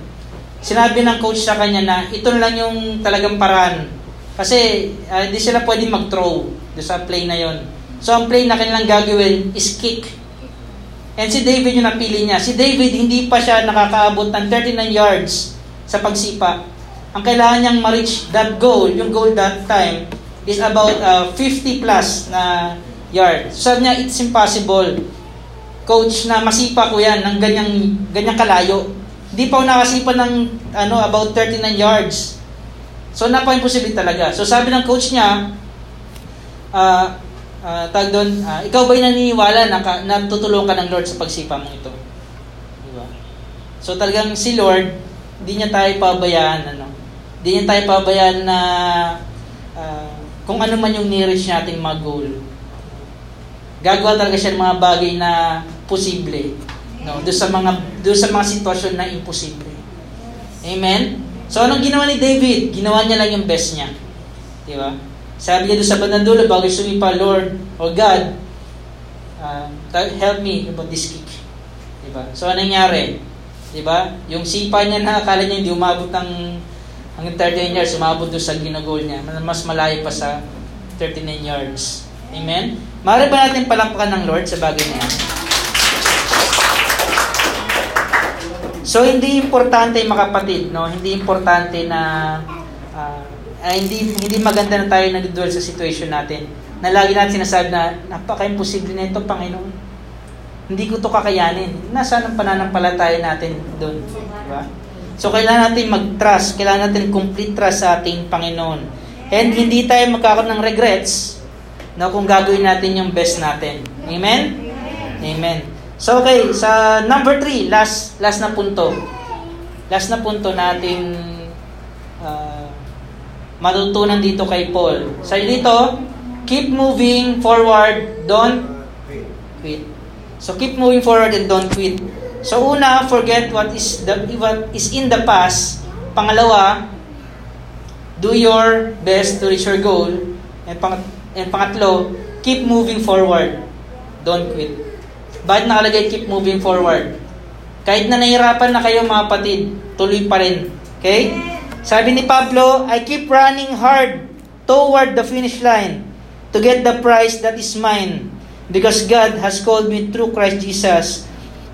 sinabi ng coach sa kanya na ito lang yung talagang paraan. Kasi, ah, hindi sila pwede mag-throw doon sa play na yon. So, ang play na kanilang gagawin is kick. And si David yung napili niya. Si David, hindi pa siya nakakaabot ng 39 yards sa pagsipa. Ang kailangan niyang ma-reach that goal, yung goal that time, is about uh, 50 plus na yard. So sabi niya, it's impossible. Coach, na masipa ko yan ng ganyang, ganyang kalayo. Hindi pa ako nakasipa ng ano, about 39 yards. So napaka-imposible talaga. So sabi ng coach niya, uh, uh, tag doon, ah, ikaw ba'y naniniwala na, ka, na tutulungan ka ng Lord sa pagsipa mong ito? Diba? So talagang si Lord, hindi niya tayo pabayaan, ano? Hindi niya tayo pabayaan na ah, kung ano man yung nearest nating mga goal. Gagawa talaga siya ng mga bagay na posible. No, doon sa mga doon sa mga sitwasyon na imposible. Amen. So anong ginawa ni David? Ginawa niya lang yung best niya. Di ba? Sabi niya doon sa bandang dulo, bago sumipa, Lord or God, uh, help me about this kick. Di ba? So anong nangyari? Di ba? Yung sipa niya na akala niya hindi umabot ng hanggang 39 yards, umabot doon sa ginagol niya. Mas malayo pa sa 39 yards. Amen? Maaari ba natin palakpakan ng Lord sa bagay na yan? So, hindi importante mga kapatid, no? Hindi importante na ah, ah, hindi hindi maganda na tayo nagdudwell sa situation natin. Na lagi natin sinasabi na napaka-imposible na ito, Panginoon. Hindi ko to kakayanin. Nasaan ang pananampalataya natin doon? Di ba? So, kailangan natin mag-trust. Kailangan natin complete trust sa ating Panginoon. And hindi tayo magkakaroon ng regrets na kung gagawin natin yung best natin. Amen? Amen. So, okay. Sa number three, last, last na punto. Last na punto natin uh, matutunan dito kay Paul. Sabi dito, keep moving forward, don't quit. So keep moving forward and don't quit. So una, forget what is the what is in the past. Pangalawa, do your best to reach your goal. And, pang, and pangatlo, keep moving forward. Don't quit. Bakit nakalagay keep moving forward? Kahit na nahirapan na kayo mga patid, tuloy pa rin. Okay? Sabi ni Pablo, I keep running hard toward the finish line to get the prize that is mine because God has called me through Christ Jesus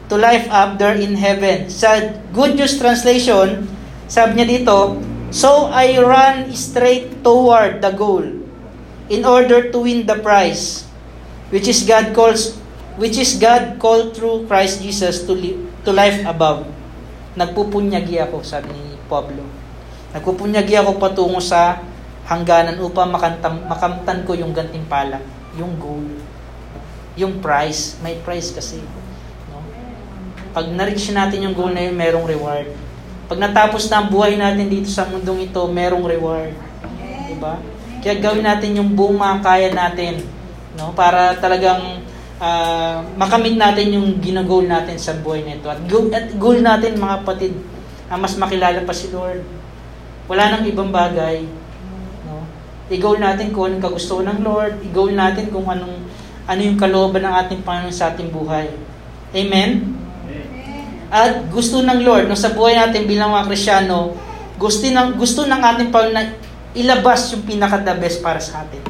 to life up there in heaven. Sa Good News Translation, sabi niya dito, So I run straight toward the goal in order to win the prize which is God calls which is God called through Christ Jesus to live, to life above. Nagpupunyagi ako, sabi ni Pablo. Nagpupunyagi ako patungo sa hangganan upang makantam, makamtan ko yung gantimpala, yung goal, yung prize. May prize kasi. No? Pag na-reach natin yung goal na yun, merong reward. Pag natapos na ang buhay natin dito sa mundong ito, merong reward. Diba? Kaya gawin natin yung buong makakaya natin no? para talagang uh, makamit natin yung ginagol natin sa buhay nito. At goal, at goal natin mga kapatid, ang mas makilala pa si Lord. Wala nang ibang bagay. No? I-goal natin kung anong kagusto ng Lord. I-goal natin kung anong ano yung kalooban ng ating Panginoon sa ating buhay. Amen? At gusto ng Lord, no, sa buhay natin bilang mga Krisyano, gusto ng, gusto ng ating Panginoon na ilabas yung pinaka-the best para sa atin.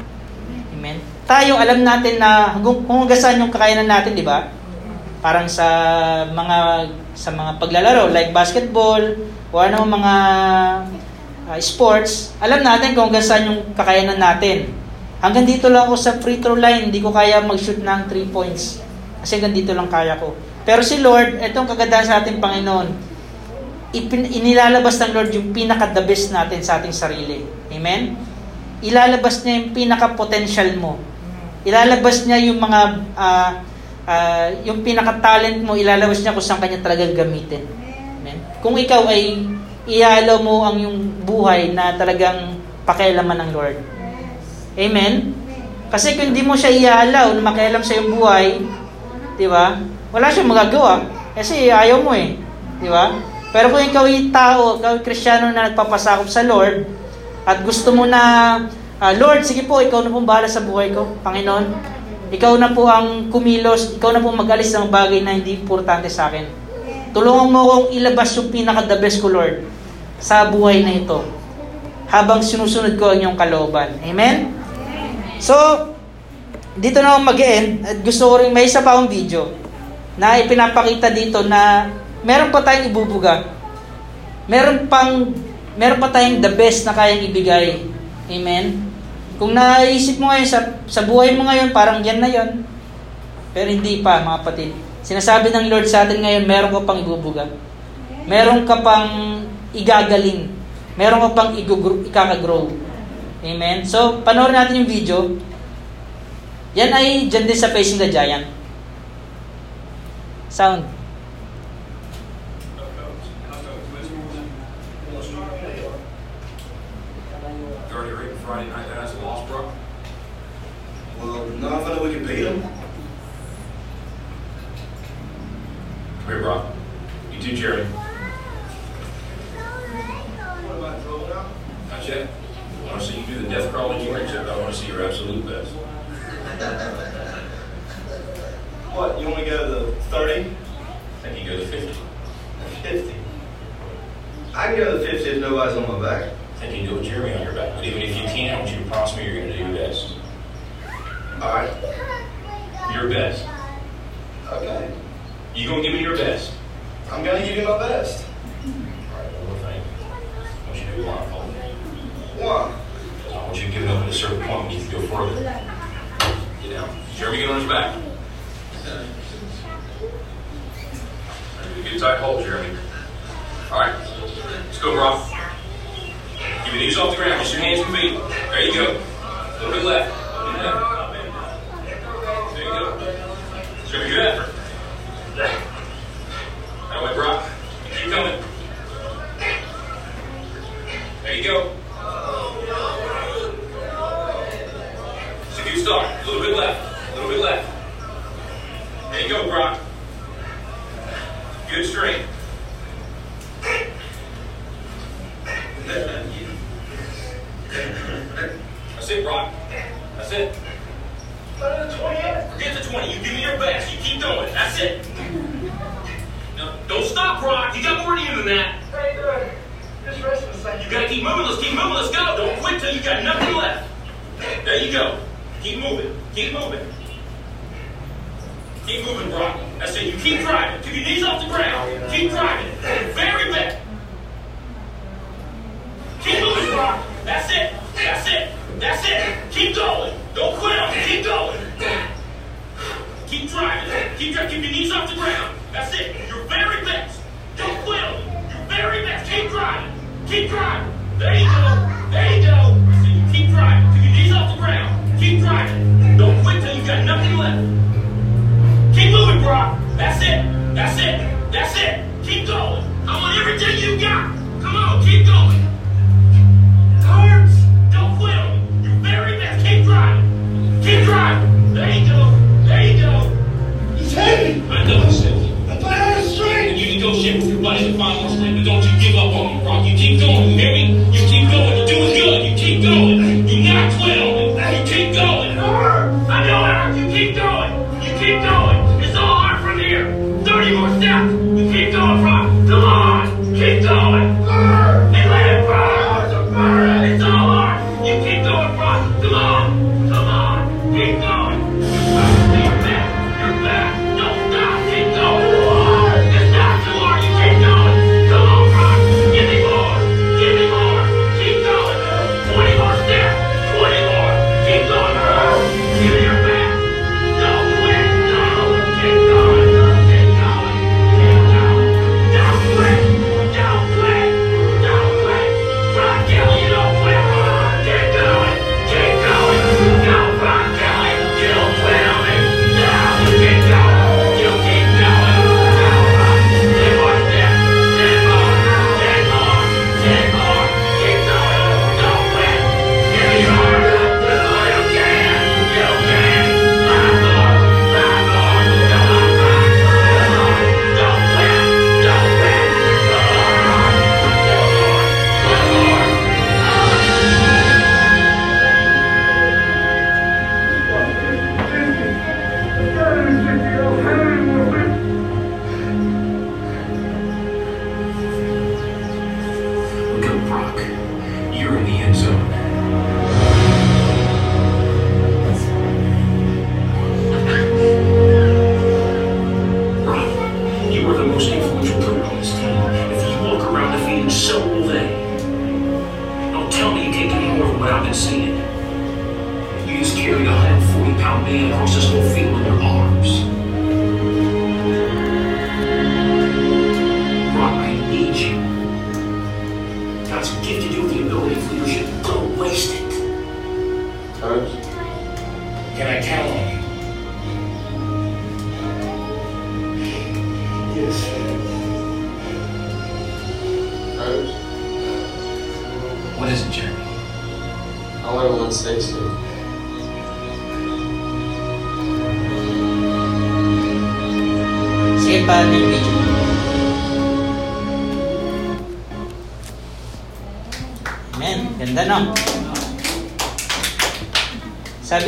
Amen? Tayo, alam natin na kung, kung hanggang saan yung kakayanan natin, di ba? Parang sa mga sa mga paglalaro, like basketball, o ano mga uh, sports, alam natin kung hanggang yung kakayanan natin. Hanggang dito lang ako sa free throw line, hindi ko kaya mag-shoot ng 3 points. Kasi hanggang dito lang kaya ko. Pero si Lord, itong kagandahan sa ating Panginoon, ipin, inilalabas ng Lord yung pinaka-the best natin sa ating sarili. Amen? Ilalabas niya yung pinaka-potential mo. Ilalabas niya yung mga, uh, uh, yung pinaka-talent mo, ilalabas niya kung saan kanya talagang gamitin. Amen? Kung ikaw ay ialaw mo ang yung buhay na talagang pakialaman ng Lord. Amen? Kasi kung hindi mo siya ialaw na makialam sa iyong buhay, di ba? Wala siyang magagawa. Kasi ayaw mo eh. Di ba? Pero kung ikaw ay tao, ikaw ay kristyano na nagpapasakop sa Lord, at gusto mo na, uh, Lord, sige po, ikaw na pong bahala sa buhay ko, Panginoon. Ikaw na po ang kumilos, ikaw na po mag-alis ng bagay na hindi importante sa akin. Tulungan mo akong ilabas yung pinaka-the best ko, Lord, sa buhay na ito. Habang sinusunod ko ang iyong kalooban. Amen? So, dito na ako mag-end at gusto ko rin may isa pa akong video na ipinapakita dito na meron pa tayong ibubuga. Meron pang meron pa tayong the best na kayang ibigay. Amen. Kung naisip mo ngayon sa, sa buhay mo ngayon, parang yan na yon. Pero hindi pa, mga kapatid. Sinasabi ng Lord sa atin ngayon, meron ka pang ibubuga. Meron ka pang igagaling. Meron ka pang ikaka-grow. Amen. So, panoorin natin yung video. Yan ay dyan din sa Facing the Giant. Sound. I know we can beat them. Come here, Brock. You too, Jerry. What about throwing out? Not yet. I want to see you do the death crawl that you reach up. I want to see your absolute best. What, you want to go to the 30? I think you go to 50. 50? I can go to the 50 if nobody's on my back. I think you can do it with Jeremy on your back. But even if you can't, I want you to promise me you're going to do your best. All right. Your best. Okay. You going to give me your best? I'm going to give you my best. All right, one more thing. I want you to do blindfold. One. I want you to give it up at a certain point when you can go further. Get down. Jeremy, get on his back. Get a tight hold, Jeremy. All right. Let's go, Brock. Keep your knees off the ground. Just your hands and feet. There you go. A little bit left. A little bit left. There you go. Show me good effort. That way, Brock. Keep coming. There There you go. It's a good start. A little bit left. A little bit left. There you go, Brock. Good strength. That's it, Brock. That's it. Forget the 20. You give me your best. You keep going. That's it. No, don't stop, Brock. You got more in you than that. You gotta keep moving. Let's. Go. Don't quit till you got nothing left. There you go. Keep moving. Keep moving. Keep moving, Brock. That's it. You keep driving. Keep your knees off the ground. Keep driving. Very bad. Keep moving, Brock. That's it. That's it. That's it. Keep going. Don't quit on it. Keep going. Keep driving. Keep driving. Keep your knees off the ground. That's it. Your very best. Don't quit on. Your very best. Keep driving. Keep driving. There you go. There you go. So you keep driving. Your knees off the ground. Keep driving. Don't quit till you got nothing left. Keep moving, Brock. That's it. That's it. That's it. Keep going. I want everything you got. Come on, keep going. Don't quit on. Your very best. Keep driving. Keep driving. There you go. There you go. He's heavy. I know it's heavy. If I had a And strength. you negotiate with your buddy to find more strength, but don't you give up on me, Brock. You keep going. You hear me? 12. You're not 12.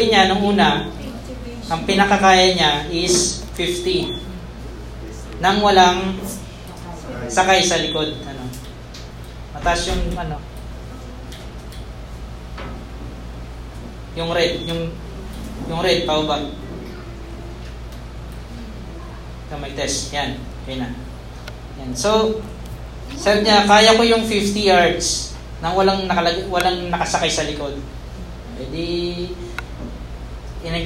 Sabi niya nung una, ang pinakakaya niya is 50. Nang walang sakay sa likod. Ano? Mataas yung ano? Yung red, yung yung red pababa. Kamay test. Yan. Okay na. Yan. So, sabi niya, kaya ko yung 50 yards nang walang, nakalag walang nakasakay sa likod.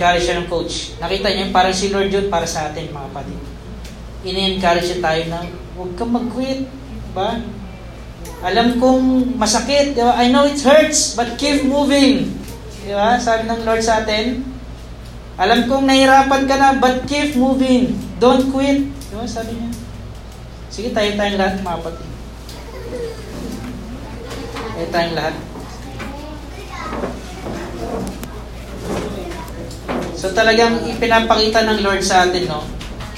In-encourage siya ng coach. Nakita niya, parang si Lord yun para sa atin, mga kapatid. In-encourage siya tayo na, huwag kang mag-quit. Ba? Alam kong masakit. Di ba? I know it hurts, but keep moving. Di ba? Sabi ng Lord sa atin, alam kong nahirapan ka na, but keep moving. Don't quit. Di ba? Sabi niya. Sige, tayo tayong lahat, mga kapatid. Eh, tayong lahat. So talagang ipinapakita ng Lord sa atin, no?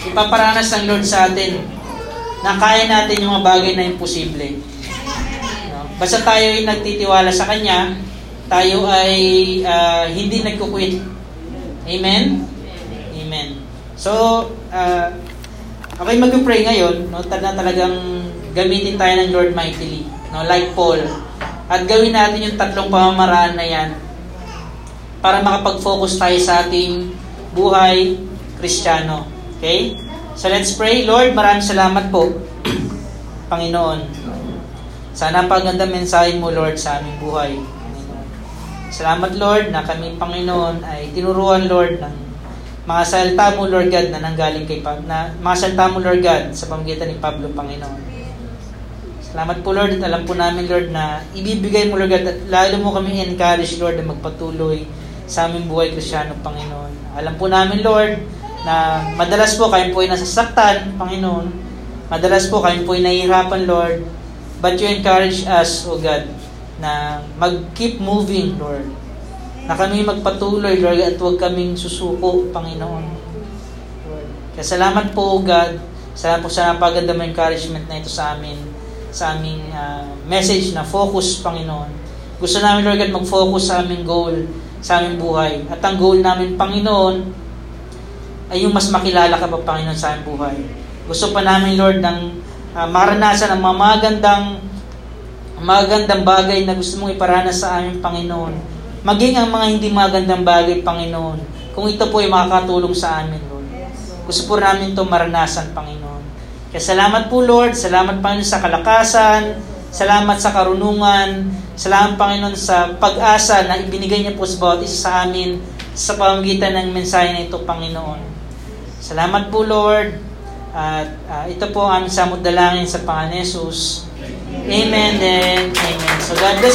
Ipaparanas ng Lord sa atin na kaya natin yung mga bagay na imposible. No? Basta tayo ay nagtitiwala sa Kanya, tayo ay uh, hindi nagkukwit. Amen? Amen. So, uh, okay mag-pray ngayon, no? na talagang gamitin tayo ng Lord mightily. No? Like Paul. At gawin natin yung tatlong pamamaraan na yan para makapag-focus tayo sa ating buhay kristyano. Okay? So let's pray. Lord, maraming salamat po, Panginoon. Sana paganda mensahe mo, Lord, sa aming buhay. Salamat, Lord, na kami, Panginoon, ay tinuruan, Lord, ng mga salita mo, Lord God, na nanggaling kay Pablo, na mga salita mo, Lord God, sa pamagitan ni Pablo, Panginoon. Salamat po, Lord, at alam po namin, Lord, na ibibigay mo, Lord God, at lalo mo kami encourage, Lord, na magpatuloy sa aming buhay krisyano, Panginoon. Alam po namin, Lord, na madalas po kayo po ay nasasaktan, Panginoon. Madalas po kayo po ay nahihirapan, Lord. But you encourage us, O God, na mag-keep moving, Lord. Na kami magpatuloy, Lord, at huwag kaming susuko, Panginoon. Lord. Kaya salamat po, O God. Salamat po sa napaganda mo encouragement na ito sa amin, sa aming uh, message na focus, Panginoon. Gusto namin, Lord God, mag-focus sa aming goal, sa aming buhay. At ang goal namin, Panginoon, ay yung mas makilala ka pa, Panginoon, sa aming buhay. Gusto pa namin, Lord, ng uh, maranasan ang mga magandang magandang bagay na gusto mong iparanas sa aming Panginoon. Maging ang mga hindi magandang bagay, Panginoon, kung ito po ay makakatulong sa amin, Lord. Gusto po namin ito maranasan, Panginoon. Kaya salamat po, Lord. Salamat, Panginoon, sa kalakasan. Salamat sa karunungan. Salamat, Panginoon, sa pag-asa na ibinigay niya po sa bawat isa sa amin sa pamamagitan ng mensahe na ito, Panginoon. Salamat po, Lord. At uh, ito po ang aming dalangin sa Panginoon Jesus. Amen and amen. So God bless